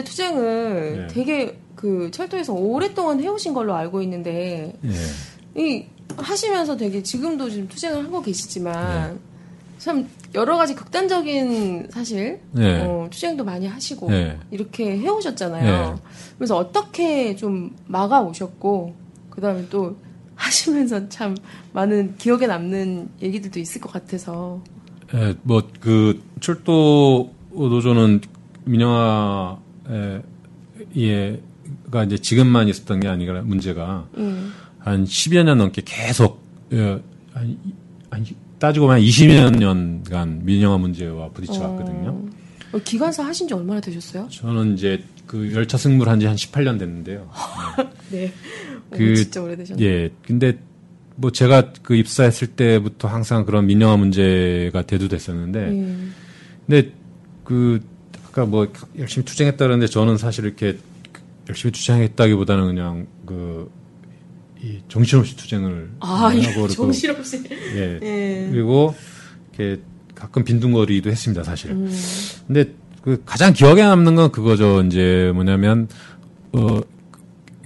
반대 투쟁을 네. 되게 그 철도에서 오랫동안 해오신 걸로 알고 있는데 예. 이 하시면서 되게 지금도 지금 투쟁을 하고 계시지만 네. 참 여러 가지 극단적인 사실 네. 어, 투쟁도 많이 하시고 네. 이렇게 해오셨잖아요. 그래서 어떻게 좀 막아 오셨고 그다음에 또 하시면서 참 많은 기억에 남는 얘기들도 있을 것 같아서 예, 뭐, 그, 철도 노조는 민영화, 에, 예, 가 이제 지금만 있었던 게 아니라 문제가 예. 한 10여 년 넘게 계속, 예, 한, 이- 한, 따지고 보면 20여 년간 민영화 문제와 부딪혀 왔거든요. 어, 기관사 하신 지 얼마나 되셨어요? 저는 이제 그 열차 승무를 한 지 한 18년 됐는데요. *laughs* 네. 그- 오, 진짜 오래되셨네요. 예. 근데 뭐 제가 그 입사했을 때부터 항상 그런 민영화 문제가 대두됐었는데 예. 근데 그 아까 뭐 열심히 투쟁했다 그러는데 저는 사실 이렇게 열심히 투쟁했다기보다는 그냥 그 이 정신없이 투쟁을 아, 하고 예, 그리고 정신없이. 예. 예. 그리고 이렇게 가끔 빈둥거리도 했습니다, 사실. 음. 근데 그 가장 기억에 남는 건 그거죠. 이제 뭐냐면 어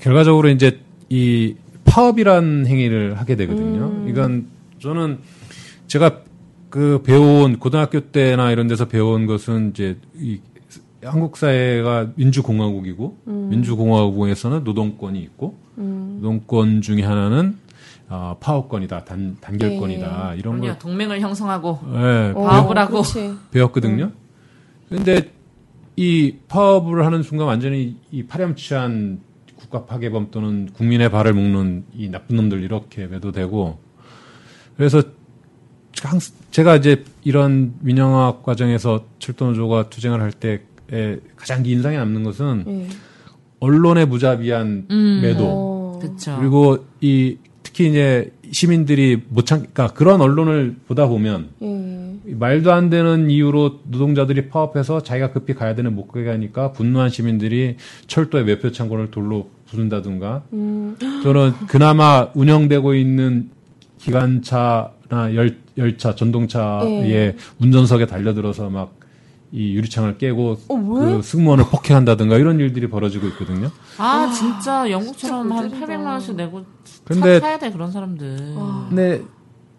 결과적으로 이제 이 파업이란 행위를 하게 되거든요. 음. 이건 저는 제가 그 배워온 고등학교 때나 이런 데서 배워온 것은 이제 이 한국 사회가 민주공화국이고 음. 민주공화국에서는 노동권이 있고 노동권 중에 하나는 아, 파업권이다, 단, 단결권이다 이런 걸 그럼요. 동맹을 형성하고 예, 어, 파업을 하고. 그렇지. 배웠거든요. 근데 이 파업을 하는 순간 완전히 이 파렴치한 국가 파괴범 또는 국민의 발을 묶는 이 나쁜 놈들 이렇게 매도되고 그래서 항- 제가 이제 이런 민영화 과정에서 철도노조가 투쟁을 할 때 가장 인상에 남는 것은 예. 언론의 무자비한 음. 매도 어. 그리고 이 특히 이제 시민들이 못 참, 그러니까 그런 언론을 보다 보면 예. 말도 안 되는 이유로 노동자들이 파업해서 자기가 급히 가야 되는 못 가게 하니까 분노한 시민들이 철도의 매표 창고를 돌로 부순다든가 음. 저는 그나마 운영되고 있는 기관차나 열, 열차, 전동차의 예. 운전석에 달려들어서 막 이 유리창을 깨고 어, 왜? 그 승무원을 폭행한다든가 이런 일들이 벌어지고 있거든요. 아, 진짜 영국처럼 진짜 한 꼴찌다. 800만 원씩 내고 근데- 차 타야 돼 그런 사람들. 아. 근데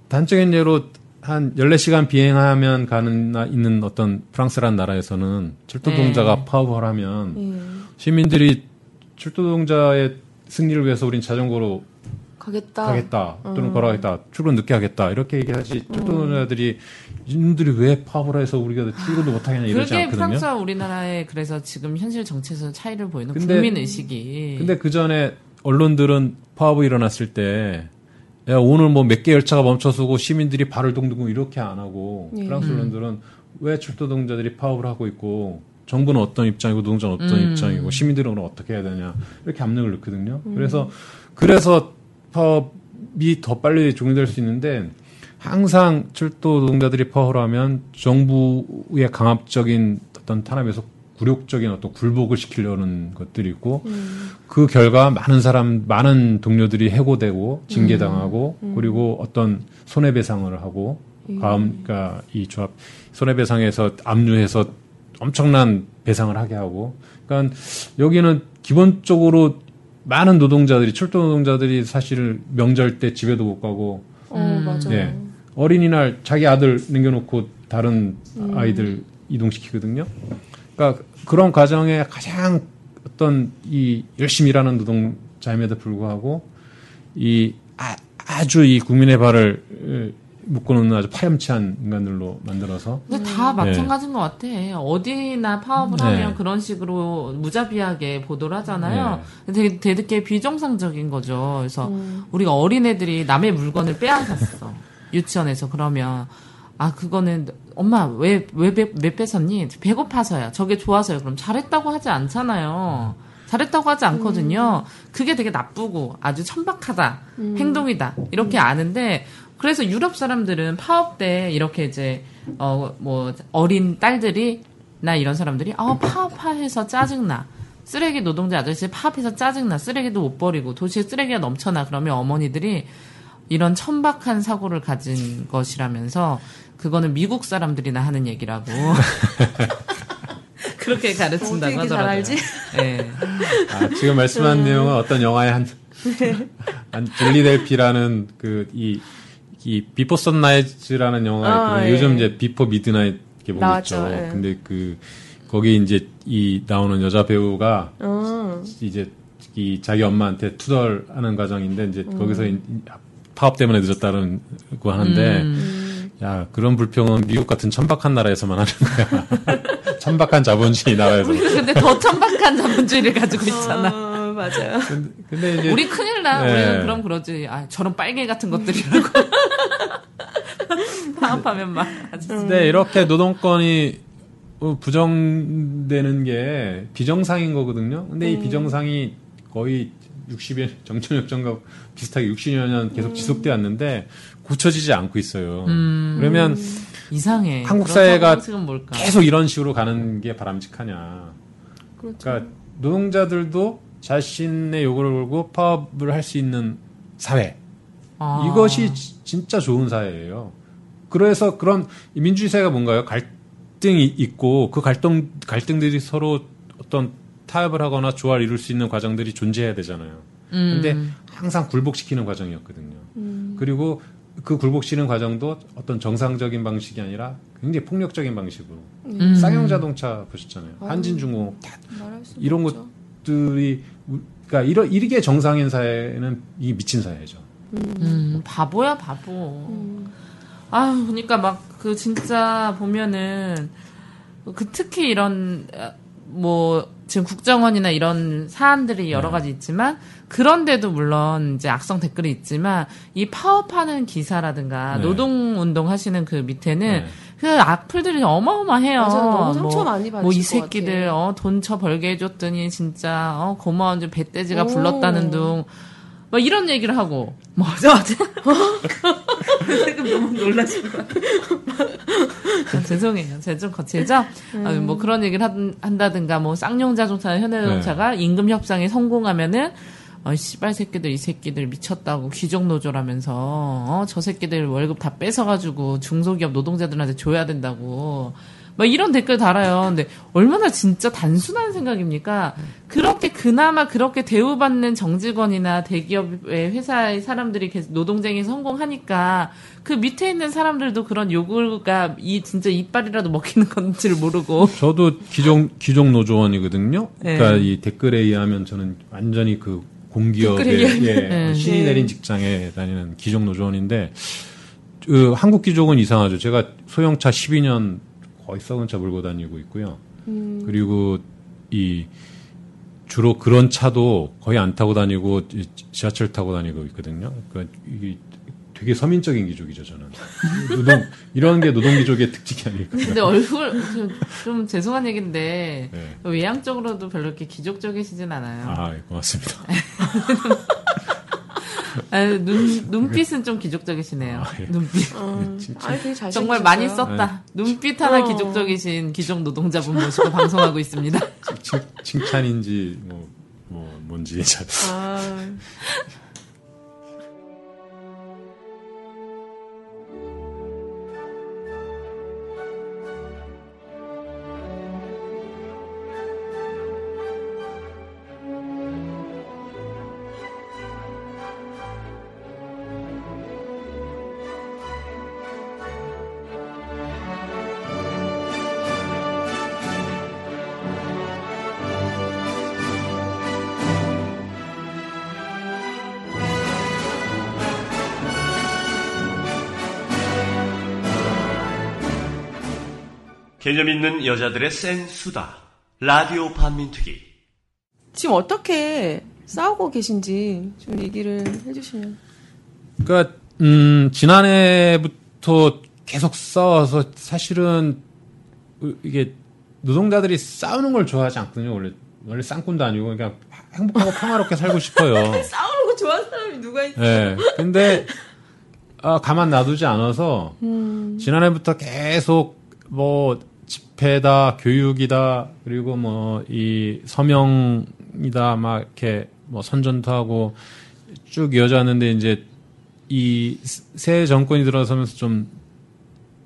단적인 예로 한 14시간 비행하면 가는 나 있는 어떤 프랑스라는 나라에서는 철도동자가 네. 파업을 하면 예. 시민들이 철도동자의 승리를 위해서 우린 자전거로 가겠다. 가겠다 음. 또는 걸어가겠다 출근 늦게 하겠다 이렇게 얘기하지 철도동자들이 이놈들이 왜 파업을 해서 우리가 출근도 못하겠냐 이러지 그게 않거든요. 프랑스와 우리나라의 그래서 지금 현실 정치에서 차이를 보이는 근데- 국민 의식이. 근데 그 전에 언론들은 파업이 일어났을 때 야, 오늘 뭐 몇 개 열차가 멈춰서고 시민들이 발을 동동고 이렇게 안 하고 예. 프랑스 언론들은 왜 철도동자들이 파업을 하고 있고 정부는 어떤 입장이고 노동자는 어떤 음. 입장이고 시민들은 그럼 어떻게 해야 되냐 이렇게 압력을 넣거든요. 그래서 그래서 파업이 더 빨리 종료될 수 있는데 항상 철도 노동자들이 파업을 하면 정부의 강압적인 어떤 탄압에서 굴욕적인 어떤 굴복을 시키려는 것들이 있고 그 결과 많은 사람 많은 동료들이 해고되고 징계당하고 그리고 어떤 손해배상을 하고 다음 그러니까 이 조합 손해배상에서 압류해서 엄청난 배상을 하게 하고. 그러니까 여기는 기본적으로 많은 노동자들이 철도 노동자들이 사실 명절 때 집에도 못 가고 어, 맞아. 예. 어린이날 자기 아들 남겨놓고 다른 아이들 이동시키거든요. 그러니까 그런 과정에 가장 어떤 이 열심히 일하는 노동자임에도 불구하고 이 아, 아주 이 국민의 발을 에, 묶어놓는 아주 파렴치한 인간들로 만들어서 근데 다 네. 마찬가지인 것 같아. 어디나 파업을 네. 하면 그런 식으로 무자비하게 보도를 하잖아요. 되게, 되게 비정상적인 거죠. 그래서 우리가 어린애들이 남의 물건을 빼앗았어. 유치원에서 그러면 아 그거는 엄마 왜왜왜 뺏었니? 배고파서야. 저게 좋아서요. 그럼 잘했다고 하지 않잖아요. 잘했다고 하지 않거든요. 그게 되게 나쁘고 아주 천박하다 행동이다 이렇게 아는데 그래서 유럽 사람들은 파업 때 이렇게 이제 어 뭐 어린 딸들이 나 이런 사람들이 아 파업해서 짜증나 쓰레기 노동자 아저씨 파업해서 짜증나 쓰레기도 못 버리고 도시에 쓰레기가 넘쳐나 그러면 어머니들이 이런 천박한 사고를 가진 것이라면서 그거는 미국 사람들이나 하는 얘기라고 *laughs* 그렇게 가르친다고 하더라고요. 알지? 예. 아, 지금 말씀한 음. 내용은 어떤 영화의 한, 한 줄리 델피라는 그, 이, 이 비포 선라이즈라는 영화 아, 그 예. 요즘 이제 비포 미드나잇 개봉했죠. 예. 근데 그 거기 이제 이 나오는 여자 배우가 어. 이제 이 자기 엄마한테 투덜하는 과정인데 이제 음. 거기서 이- 파업 때문에 늦었다는 거 하는데 음. 야 그런 불평은 미국 같은 천박한 나라에서만 하는 거야. *laughs* 천박한 자본주의 나라에서. 우리가 근데 더 천박한 자본주의를 가지고 있잖아. 어, 맞아요. *laughs* 근데, 근데 이제 우리 큰일 나. 예. 우리는 그럼 그러지. 아, 저런 빨개 같은 것들이라고. *laughs* 파업하면 막 근데 이렇게 노동권이 어, 부정되는 게 비정상인 거거든요. 근데 이 비정상이 거의 60여 정천역 전과 비슷하게 60여 년 계속 지속돼 왔는데 고쳐지지 않고 있어요. 그러면 이상해. 한국 사회가? 계속 이런 식으로 가는 게 바람직하냐. 그렇죠. 그러니까 노동자들도 자신의 요구를 걸고 파업을 할 수 있는 사회. 아. 이것이 지- 진짜 좋은 사회예요. 그래서 그런 이 민주주의 사회가 뭔가요? 갈등이 있고 그 갈등 갈등들이 서로 어떤 타협을 하거나 조화를 이룰 수 있는 과정들이 존재해야 되잖아요. 음. 근데 항상 굴복시키는 과정이었거든요. 그리고 그 굴복시키는 과정도 어떤 정상적인 방식이 아니라 굉장히 폭력적인 방식으로 음. 쌍용 자동차 보셨잖아요. 한진중공업 다 말할 수 이런 없죠. 것들이 그러니까 이러, 이게 정상인 사회는 이 미친 사회죠. 음, 바보야, 바보. 아, 그러니까 막 그 진짜 보면은 그 특히 이런 아, 뭐 지금 국정원이나 이런 사안들이 여러 네. 가지 있지만 그런데도 물론 이제 악성 댓글이 있지만 이 파업하는 기사라든가 네. 노동 운동 하시는 그 밑에는 네. 그 악플들이 어마어마해요. 맞아요. 너무 상처 많이 받으실 뭐이 것 새끼들. 어, 돈 쳐 벌게 해줬더니 진짜 어, 고마운 줄 배돼지가 오. 불렀다는 둥. 뭐 이런 얘기를 하고 맞아 *laughs* 맞아. 너무 놀라신 거 아, 죄송해요. 제가 좀 거칠죠? 아, 뭐 그런 얘기를 한, 한다든가, 뭐 쌍용 자동차나 현대 자동차가 임금 협상에 성공하면은, 어, 씨발 새끼들, 이 새끼들 미쳤다고 귀족 노조라면서, 어, 저 새끼들 월급 다 뺏어가지고 중소기업 노동자들한테 줘야 된다고. 막 이런 댓글 달아요. 근데 얼마나 진짜 단순한 생각입니까? 그렇게 그나마 그렇게 대우받는 정직원이나 대기업의 회사의 사람들이 계속 노동쟁이 성공하니까 그 밑에 있는 사람들도 그런 요구가 이 진짜 이빨이라도 먹히는 건지를 모르고 저도 기종 기종 노조원이거든요. 네. 그러니까 이 댓글에 의하면 저는 완전히 그 의하면. 예, 네. 신이 네. 내린 직장에 다니는 기종 노조원인데 그 한국 기종은 이상하죠. 제가 소형차 12년 거의 썩은 차 몰고 다니고 있고요. 그리고 이 주로 그런 차도 거의 안 타고 다니고 이 지하철 타고 다니고 있거든요. 그러니까 이게 되게 서민적인 기족이죠, 저는. *laughs* 노동 이런 게 노동 기족의 특징이 아닐까. 근데 얼굴 좀, 좀 죄송한 얘기인데 네. 외향적으로도 별로 이렇게 기족적이시진 않아요. 아, 고맙습니다. *laughs* 아, 눈 눈빛은 좀 기족적이시네요. 아, 예. 눈빛 어, 아니, 되게. 정말 많이 썼다. 눈빛 하나 어. 기족적이신 기족 노동자분 모시고 방송하고 있습니다. 칭, 칭찬인지 뭐, 뭐 뭔지 잘 아, 개념 있는 여자들의 센 수다. 라디오 반민특위. 지금 어떻게 싸우고 계신지 좀 얘기를 해주시면. 그러니까 음, 지난해부터 계속 싸워서 사실은 이게 노동자들이 싸우는 걸 좋아하지 않거든요. 원래 원래 쌍꾼도 아니고 그냥 행복하고 평화롭게 살고 싶어요. *laughs* 싸우는 거 좋아하는 사람이 누가 있어? 예. 근데 아, 가만 놔두지 않아서 지난해부터 계속 뭐 집회다, 교육이다, 그리고 뭐 이 서명이다, 막 이렇게 뭐 선전도 하고 쭉 이어져 왔는데 이제 이 새 정권이 들어서면서 좀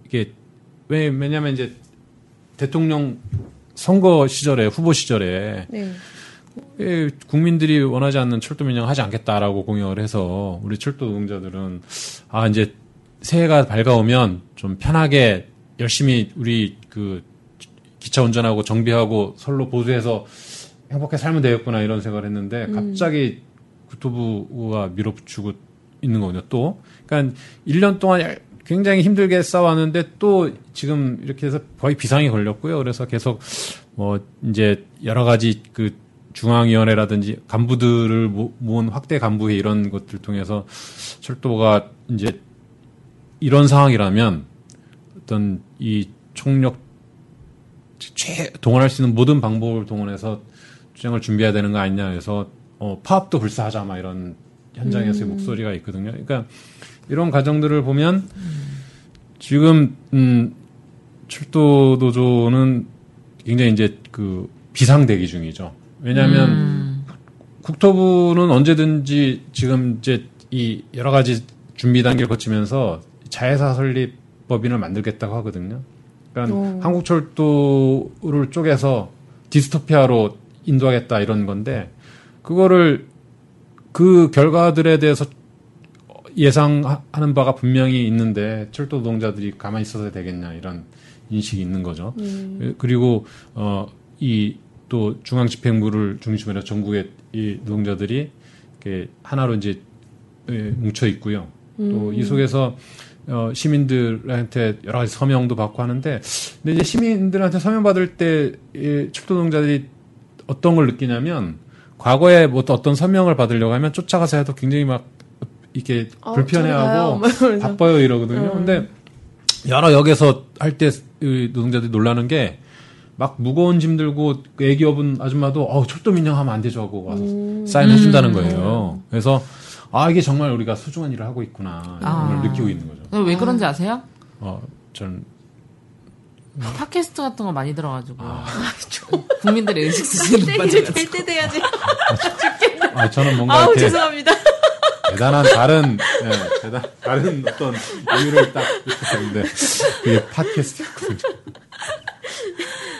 이게 왜 왜냐면 이제 대통령 선거 시절에 후보 시절에 네. 예, 국민들이 원하지 않는 철도 민영을 하지 않겠다라고 공약을 해서 우리 철도 노동자들은 아 이제 새해가 밝아오면 좀 편하게 열심히 우리 그 기차 운전하고 정비하고 선로 보수해서 행복하게 살면 되겠구나 이런 생각을 했는데 갑자기 국토부가 밀어붙이고 있는 거거든요. 또 그러니까 1년 동안 굉장히 힘들게 싸웠는데 또 지금 이렇게 해서 거의 비상이 걸렸고요. 그래서 계속 뭐 이제 여러 가지 그 중앙위원회라든지 간부들을 모- 모은 확대 간부회 이런 것들 통해서 철도가 이제 이런 상황이라면 어떤 이 총력 최 동원할 수 있는 모든 방법을 동원해서 투쟁을 준비해야 되는 거 아니냐 해서 어, 파업도 불사하자 막 이런 현장에서의 목소리가 있거든요. 그러니까 이런 과정들을 보면 지금 음 철도 노조는 굉장히 이제 그 비상 대기 중이죠. 왜냐하면 국토부는 언제든지 지금 이제 이 여러 가지 준비 단계를 거치면서 자회사 설립 법인을 만들겠다고 하거든요. 그러니까 오. 한국철도를 쪼개서 디스토피아로 인도하겠다 이런 건데 그거를 그 결과들에 대해서 예상하는 바가 분명히 있는데 철도 노동자들이 가만히 있어도 되겠냐 이런 인식이 있는 거죠. 그리고 어이 또 중앙 집행부를 중심으로 전국의 이 노동자들이 이렇게 하나로 이제 예, 뭉쳐 있고요. 또이 속에서 어, 시민들한테 여러 가지 서명도 받고 하는데, 근데 이제 시민들한테 서명 받을 때이 철도 노동자들이 어떤 걸 느끼냐면 과거에 뭐 또 어떤 서명을 받으려고 하면 쫓아가서 해도 굉장히 막 이렇게 아, 불편해하고 이러면서. 바빠요 이러거든요. 근데 여러 역에서 할 때 노동자들이 놀라는 게 막 무거운 짐 들고 그 애기업은 아줌마도 어 철도 민영하면 안 되죠 하고 와서 사인해 준다는 거예요. 그래서 아 이게 정말 우리가 소중한 일을 하고 있구나 이런 아. 걸 느끼고 있는 거죠. 왜 그런지 아세요? 어, 전 팟캐스트 같은 거 많이 들어가지고 아. 국민들의 의식 수준이 될때 돼야지. *laughs* 아, 저는 뭔가 아우 이렇게 죄송합니다. 대단한 다른 예, 대단 다른 어떤 이유를 딱 느꼈는데 그게 팟캐스트였군요.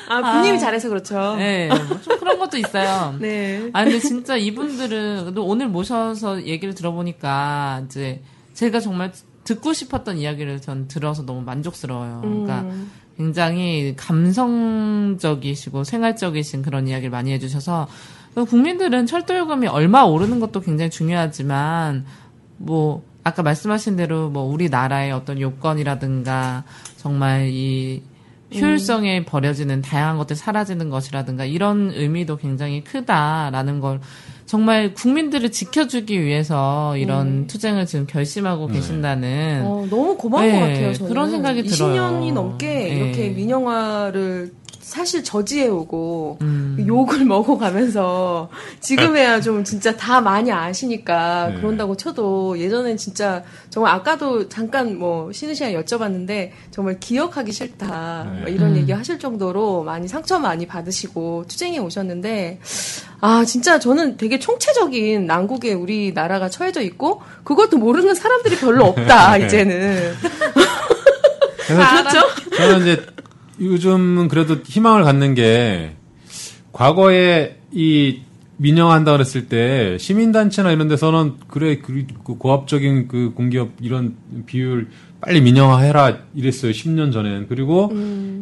아 부님이 잘해서 그렇죠. 네, 뭐좀 그런 것도 있어요. *laughs* 네. 아 근데 진짜 이분들은 오늘 모셔서 얘기를 들어보니까 이제 제가 정말 듣고 싶었던 이야기를 전 들어서 너무 만족스러워요. 그러니까 음. 굉장히 감성적이시고 생활적이신 그런 이야기를 많이 해주셔서 국민들은 철도 요금이 얼마 오르는 것도 굉장히 중요하지만 뭐 아까 말씀하신 대로 뭐 우리나라의 어떤 요건이라든가 정말 이 효율성에 버려지는 다양한 것들 사라지는 것이라든가 이런 의미도 굉장히 크다라는 걸 정말 국민들을 지켜주기 위해서 이런 투쟁을 지금 결심하고 계신다는 어, 너무 고마운 네, 것 같아요. 저는. 그런 생각이 20년이 들어요. 넘게 네. 이렇게 민영화를 사실 저지해오고 음. 욕을 *laughs* 먹어가면서 지금에야 좀 진짜 다 많이 아시니까 네. 그런다고 쳐도 예전엔 진짜 정말 아까도 잠깐 뭐 쉬는 시간에 여쭤봤는데 정말 기억하기 싫다 네. 뭐 이런 음. 얘기 하실 정도로 많이 상처 많이 받으시고 투쟁해 오셨는데 아 진짜 저는 되게 총체적인 난국에 우리 나라가 처해져 있고 그것도 모르는 사람들이 별로 없다 *laughs* 네. 이제는 그래서 *laughs* 그렇죠? 저는 이제 요즘은 그래도 희망을 갖는 게 과거에 이 민영한다 그랬을 때 시민단체나 이런 데서는 그래 그, 그 고압적인 그 공기업 이런 비율 빨리 민영화해라 이랬어요 10년 전엔 그리고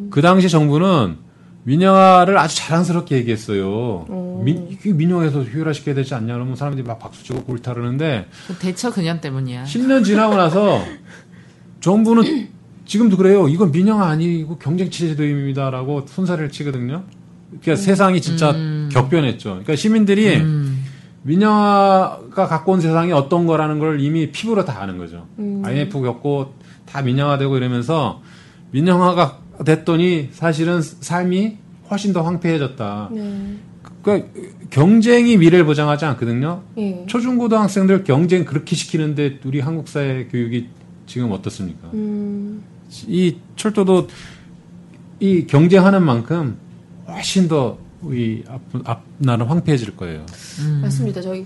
그 당시 정부는 민영화를 아주 자랑스럽게 얘기했어요. 민, 이게 민영화해서 효율화시켜야 되지 않냐 그러면 사람들이 막 박수치고 골타르는데 그 대처 그년 때문이야. 10년 지나고 나서 정부는 지금도 그래요. 이건 민영화 아니고 경쟁 체제도입니다라고 손사래를 치거든요. 그러니까 세상이 진짜 격변했죠. 그러니까 시민들이 민영화가 갖고 온 세상이 어떤 거라는 걸 이미 피부로 다 아는 거죠. IMF 겪고 다 민영화되고 이러면서 민영화가 됐더니 사실은 삶이 훨씬 더 황폐해졌다. 그러니까 경쟁이 미래를 보장하지 않거든요. 예. 초중고등학생들 경쟁 그렇게 시키는데 우리 한국 사회 교육이 지금 어떻습니까? 음, 이 철도도 이 경쟁하는 만큼 훨씬 더 우리 앞, 앞날은 황폐해질 거예요. 맞습니다. 저희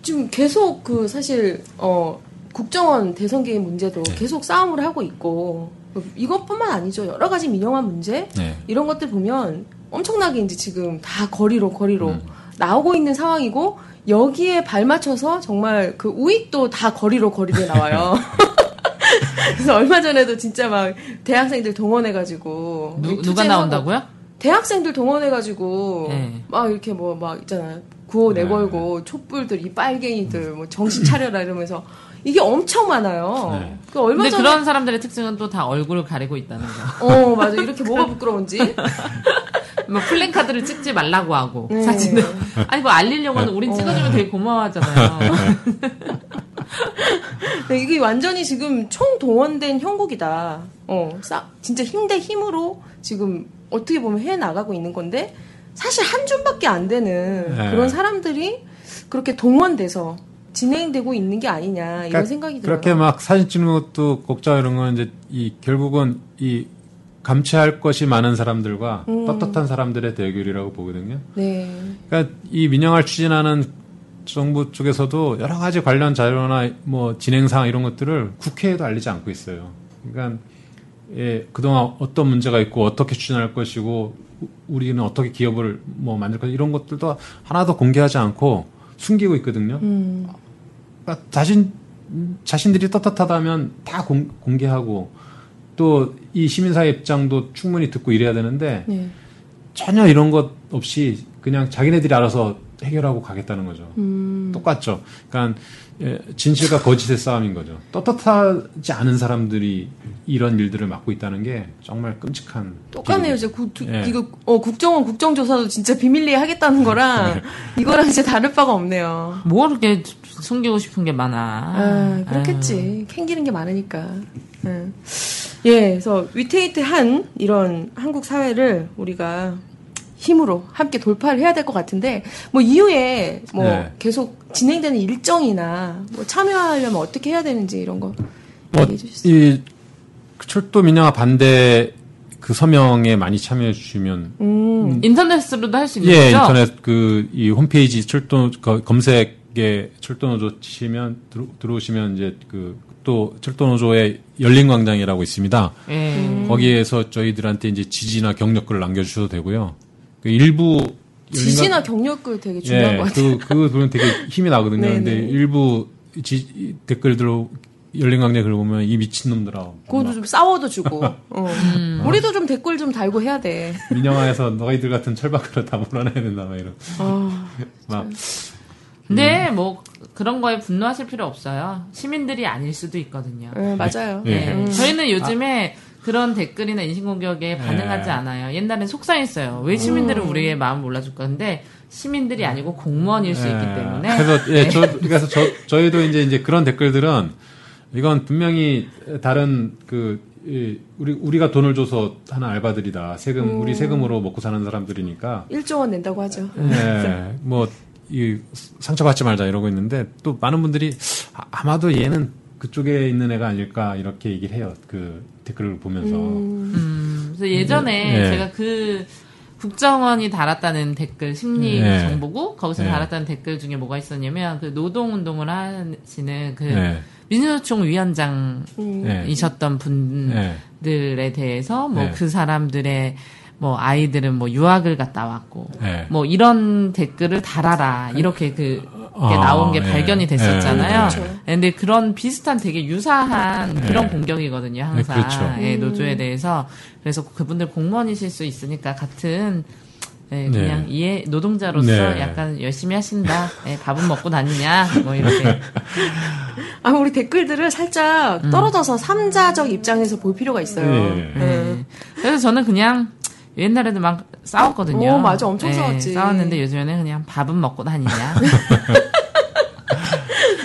지금 계속 그 사실 어 국정원 대선 개입 문제도 네. 계속 싸움을 하고 있고 이것뿐만 아니죠. 여러 가지 민영화 문제 네. 이런 것들 보면 엄청나게 이제 지금 다 거리로 거리로 음. 나오고 있는 상황이고 여기에 발맞춰서 정말 그 우익도 다 거리로 거리로 나와요. *laughs* *laughs* 그래서 얼마 전에도 진짜 막 대학생들 동원해가지고 누, 누가 나온다고요? 대학생들 동원해가지고 네. 막 이렇게 뭐 막 있잖아요 구호 내걸고 촛불들 이 빨갱이들 뭐 정신 차려라 이러면서 이게 엄청 많아요. 네. 그 얼마 근데 전에 그런 사람들의 특징은 또 다 얼굴을 가리고 있다는 거. 어 맞아 이렇게 뭐가 부끄러운지 *laughs* 뭐 플랜카드를 찍지 말라고 하고 네. 사진을 아니 뭐 알리려고는 어. 우린 찍어주면 되게 고마워하잖아요. *laughs* 네, 이게 완전히 지금 총 동원된 형국이다. 어, 싸, 진짜 힘 대 힘으로 지금 어떻게 보면 해 나가고 있는 건데 사실 한 줌밖에 안 되는 네. 그런 사람들이 그렇게 동원돼서 진행되고 있는 게 아니냐 이런 그러니까 생각이 들어요. 그렇게 막 사진 찍는 것도 곡자 이런 건 이제 이 결국은 이 감체할 것이 많은 사람들과 음. 떳떳한 사람들의 대결이라고 보거든요. 네. 그러니까 이 민영화를 추진하는 정부 쪽에서도 여러 가지 관련 자료나 뭐 진행사항 이런 것들을 국회에도 알리지 않고 있어요. 그러니까 예, 그동안 어떤 문제가 있고 어떻게 추진할 것이고 우- 우리는 어떻게 기업을 뭐 만들 것 이런 것들도 하나도 공개하지 않고 숨기고 있거든요. 음. 그러니까 자신 자신들이 떳떳하다면 다 공, 공개하고 또 이 시민사회 입장도 충분히 듣고 이래야 되는데 네. 전혀 이런 것 없이 그냥 자기네들이 알아서 해결하고 가겠다는 거죠. 음. 똑같죠. 그러니까 예, 진실과 거짓의 싸움인 거죠. 떳떳하지 않은 사람들이 이런 일들을 맡고 있다는 게 정말 끔찍한. 똑같네요. 이제 두- 예. 이거 어, 국정원 국정조사도 진짜 비밀리에 하겠다는 거랑 *laughs* 이거랑 이제 다를 바가 없네요. 뭐 이렇게 숨기고 싶은 게 많아. 아, 그렇겠지. 캥기는 게 많으니까. 응. 예, 그래서 위태위태한 이런 한국 사회를 우리가 힘으로 함께 돌파를 해야 될 것 같은데, 뭐 이후에 뭐 네. 계속 진행되는 일정이나 뭐 참여하려면 어떻게 해야 되는지 이런 거 뭐, 얘기해 주시죠. 이 철도 민영화 반대 그 서명에 많이 참여해 주시면 음, 인터넷으로도 할 수 있는 예, 거죠? 인터넷 그 이 홈페이지 철도 거- 검색에 철도노조 치시면 들어, 들어오시면 이제 그 또 철도노조의 열린광장이라고 있습니다. 예. 거기에서 저희들한테 이제 지지나 경력글을 남겨주셔도 되고요. 그 일부 지지나 경력글 되게 중요한 것 같아요. 그, 그거 보면 되게 힘이 나거든요. 네네. 근데 일부 지, 댓글들 열린광장 글 보면 이 미친놈들아. 그것도 좀 싸워도 주고. *laughs* 어. 우리도 좀 댓글 좀 달고 해야 돼. 민영화에서 너희들 같은 철박으로 다 몰아내야 된다, 막 이런. 아, *laughs* 막, 근데 뭐 그런 거에 분노하실 필요 없어요. 시민들이 아닐 수도 있거든요. 예, 맞아요. 예. 음. 저희는 요즘에 그런 댓글이나 인신공격에 반응하지 않아요. 옛날엔 속상했어요. 왜 시민들은 우리의 마음을 몰라줄까? 근데 시민들이 아니고 공무원일 수 있기 예. 때문에. 그래서, 예, 저, 그래서 저, 저희도 이제, 이제 그런 댓글들은 이건 분명히 다른 그, 이, 우리, 우리가 돈을 줘서 하는 알바들이다. 세금, 우리 세금으로 먹고 사는 사람들이니까. 1조 원 낸다고 하죠. 예, 뭐, 이, 상처받지 말자 이러고 있는데, 또 많은 분들이, 아, 아마도 얘는 그쪽에 있는 애가 아닐까, 이렇게 얘기를 해요. 그 댓글을 보면서. 음, 그래서 예전에 네. 제가 그 국정원이 달았다는 댓글 심리 네. 정보고 거기서 네. 달았다는 댓글 중에 뭐가 있었냐면 그 노동 운동을 하시는 그 네. 민주노총 위원장 네. 이셨던 네. 분들에 대해서 뭐 네. 그 사람들의 뭐 아이들은 뭐 유학을 갔다 왔고 네. 뭐 이런 댓글을 달아라 이렇게 그 아, 나온 게 네. 발견이 됐었잖아요. 네, 그렇죠. 근데 그런 비슷한 되게 유사한 네. 그런 공격이거든요, 항상. 네, 그렇죠. 예, 노조에 대해서. 그래서 그분들 공무원이실 수 있으니까 같은 예, 그냥 네. 이해 노동자로서 네. 약간 열심히 하신다. 예, 밥은 먹고 다니냐? 뭐 이렇게. *laughs* 아, 우리 댓글들을 살짝 떨어져서 삼자적 입장에서 볼 필요가 있어요. 네. 네. 그래서 저는 그냥 옛날에도 막 싸웠거든요. 어, 맞아. 엄청 예, 싸웠지. 싸웠는데 요즘에는 그냥 밥은 먹고 다니냐? *laughs*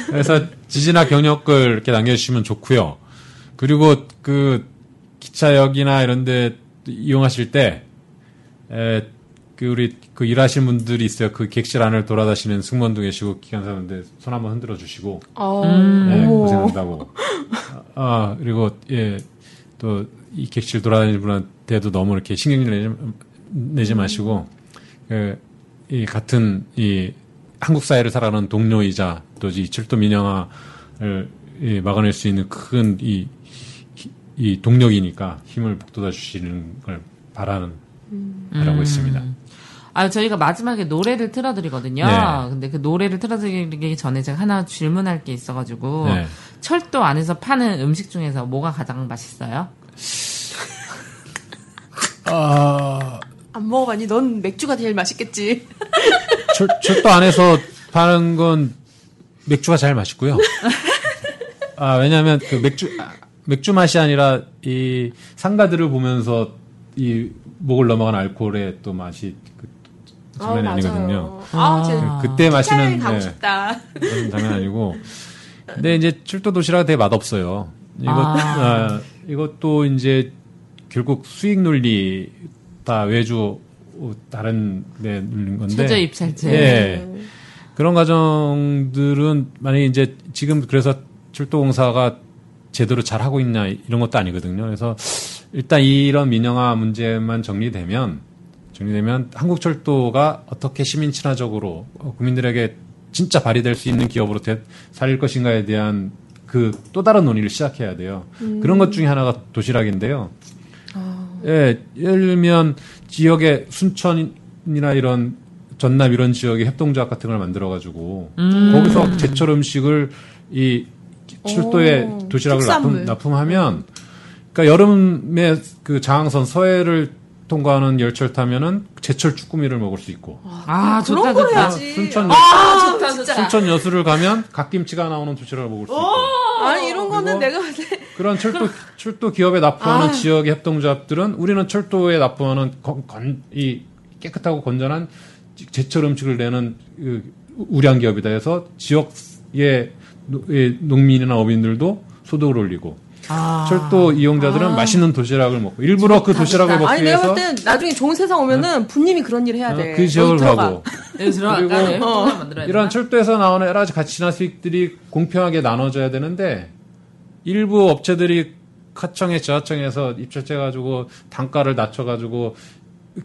그래서 지지나 경력글 이렇게 남겨주시면 좋고요. 그리고 그 기차역이나 이런데 이용하실 때, 에, 그 우리 그 일하시는 분들이 있어요. 그 객실 안을 돌아다니시는 승무원도 계시고 기관사분들 손 한번 흔들어 주시고, 어, 네. 고생한다고. 아 그리고 예 또 이 객실 돌아다니는 분한테도 너무 이렇게 신경 내지, 내지 마시고 그, 이 같은 이 한국 사회를 살아가는 동료이자 또 이 철도 민영화를 이 막아낼 수 있는 큰이 이 동력이니까 힘을 북돋아 주시는 걸 바라는 바라고 있습니다. 아, 저희가 마지막에 노래를 틀어드리거든요. 네. 근데 그 노래를 틀어드리기 전에 제가 하나 질문할 게 있어가지고 네. 철도 안에서 파는 음식 중에서 뭐가 가장 맛있어요? 아, 안 먹어봤니? 넌 맥주가 제일 맛있겠지. *laughs* 철, 철도 안에서 파는 건 맥주가 제일 맛있고요. 아, 왜냐면 그 맥주, 아, 맥주 맛이 아니라 이 상가들을 보면서 이 목을 넘어간 알코올의 또 맛이 그 장난이 아니거든요. 아, 제 그, 그때 마시는 차라리 가고 네, 싶다. 그건 장난 아니고. *laughs* 근데 이제 철도 도시락은 되게 맛없어요. 이것, 아. 아, 이것도 이제 결국 수익 논리 다 외주 다른 데 눌린 건데. 최저 입찰제. 예. 그런 과정들은 만약에 이제 지금 그래서 철도공사가 제대로 잘 하고 있냐 이런 것도 아니거든요. 그래서 일단 이런 민영화 문제만 정리되면 정리되면 한국철도가 어떻게 시민 친화적으로 어, 국민들에게 진짜 발휘될 수 있는 기업으로 되- 살릴 것인가에 대한 그 또 다른 논의를 시작해야 돼요. 그런 것 중에 하나가 도시락인데요. 예, 예를 들면 지역의 순천이나 이런 전남 이런 지역에 협동조합 같은 걸 만들어 가지고 거기서 제철 음식을 이 철도에 오, 도시락을. 납품, 하면 그러니까 여름에 그 장항선 서해를 통과하는 열차를 타면은 제철 쭈꾸미를 먹을 수 있고 아, 그런 좋다, 거 좋다. 해야지. 순천 아, 좋다, 진짜. 순천 여수를 가면 갓김치가 나오는 도시락을 먹을 수 있고 아니, 이런 거는 내가 봤을 때 그런 철도 철도 기업에 납품하는 아. 지역의 협동조합들은 우리는 철도에 납품하는 건, 건- 이 깨끗하고 건전한 제철 음식을 내는 그 우량 기업이다 해서 지역의 의 농민이나 어민들도 소득을 올리고 아. 철도 이용자들은 맛있는 도시락을 먹고 일부러 그 도시락을 먹기 아니, 내가 위해서 봤을 때 나중에 좋은 세상 오면은 부님이 그런 일 해야 어, 돼. 그 지역을. 가고? 그리고- 네, 협동조합 만들어야 이런? 철도에서 나오는 여러 가지 가치나 수익들이 공평하게 나눠져야 되는데 일부 업체들이 하청에 저하청에서 입찰제 가지고 단가를 낮춰 가지고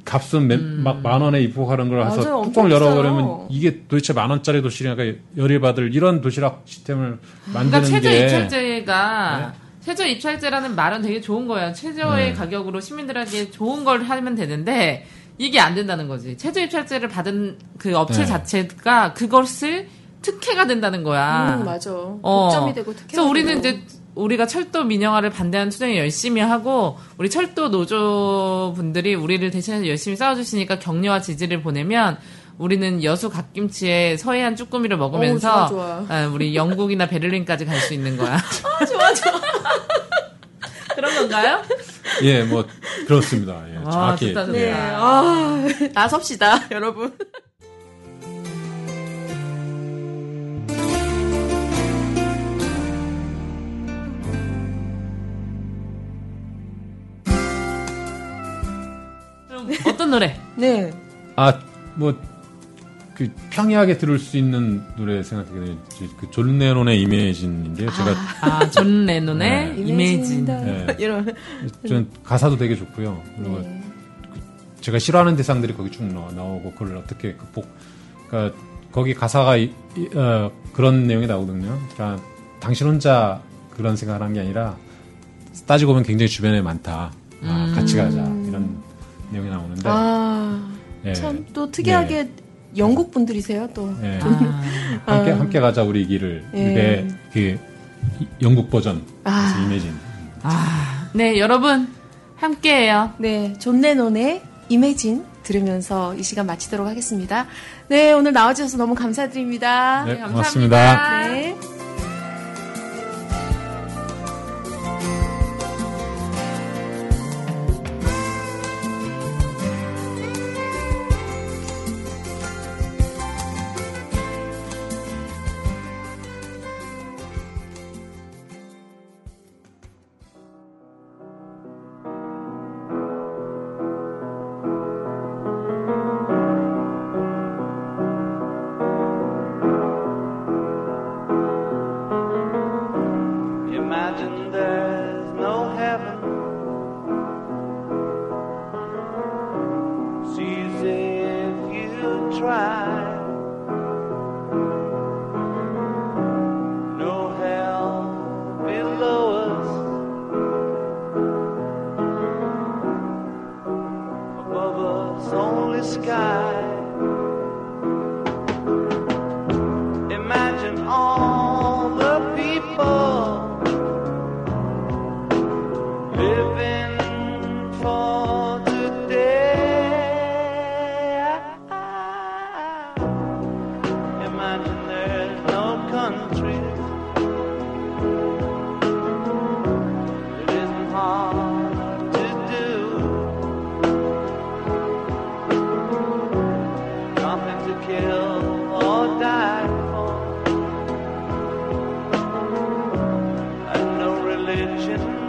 값은 막만 원에 입고하는 걸 해서 음. 뚜껑을 열어버리면. 이게 도대체 만 원짜리 도시락이 열이 받을 이런 도시락 시스템을 그러니까 만드는 최저 게 네. 입찰제가 최저 입찰제라는 말은 되게 좋은 거야. 최저의 네. 가격으로 시민들에게 좋은 걸 하면 되는데 이게 안 된다는 거지. 최저 입찰제를 받은 그 업체 네. 자체가 그것을 특혜가 된다는 거야. 음, 맞아. 어. 독점이 되고 특혜. 그래서 우리는 이제 우리가 철도 민영화를 반대하는 투쟁을 열심히 하고 우리 철도 노조 분들이 우리를 대신해서 열심히 싸워주시니까 격려와 지지를 보내면 우리는 여수 갓김치에 서해안 쭈꾸미를 먹으면서 어우, 좋아, 아, 우리 영국이나 베를린까지 갈 수 있는 거야. *laughs* 아, 좋아, 좋아. 그런 건가요? 예, 뭐 그렇습니다. 예, 아, 정확히 좋다, 좋다. 네. 아, 나섭시다, 여러분. 어떤 노래? 네. 아, 뭐, 그, 평이하게 들을 수 있는 노래 생각하게 되면, 그, 존 레논의 이메이진인데요. 제가, 아, 존 레논의 네. 이메이진. 네. *laughs* 이런. 전 가사도 되게 좋고요. 그리고 네. 제가 싫어하는 대상들이 거기 쭉 나오고, 그걸 어떻게 극복, 그러니까, 거기 가사가, 이- 이- 어, 그런 내용이 나오거든요. 그러니까, 당신 혼자 그런 생각을 한 게 아니라, 따지고 보면 굉장히 주변에 많다. 아, 같이 가자. 이런 내용이 나오는데, 아, 예. 참또 특이하게 영국 분들이세요, 또. 예. 아, *laughs* 함께 함께 가자 우리 길을 예. 이게 그 이- 영국 버전 아. 이매진 아, 네, 여러분, 함께해요. 네, 존 레논의 이매진 들으면서 이 시간 마치도록 하겠습니다. 네, 오늘 나와주셔서 너무 감사드립니다. 네, 감사합니다. 고맙습니다. 네. Religion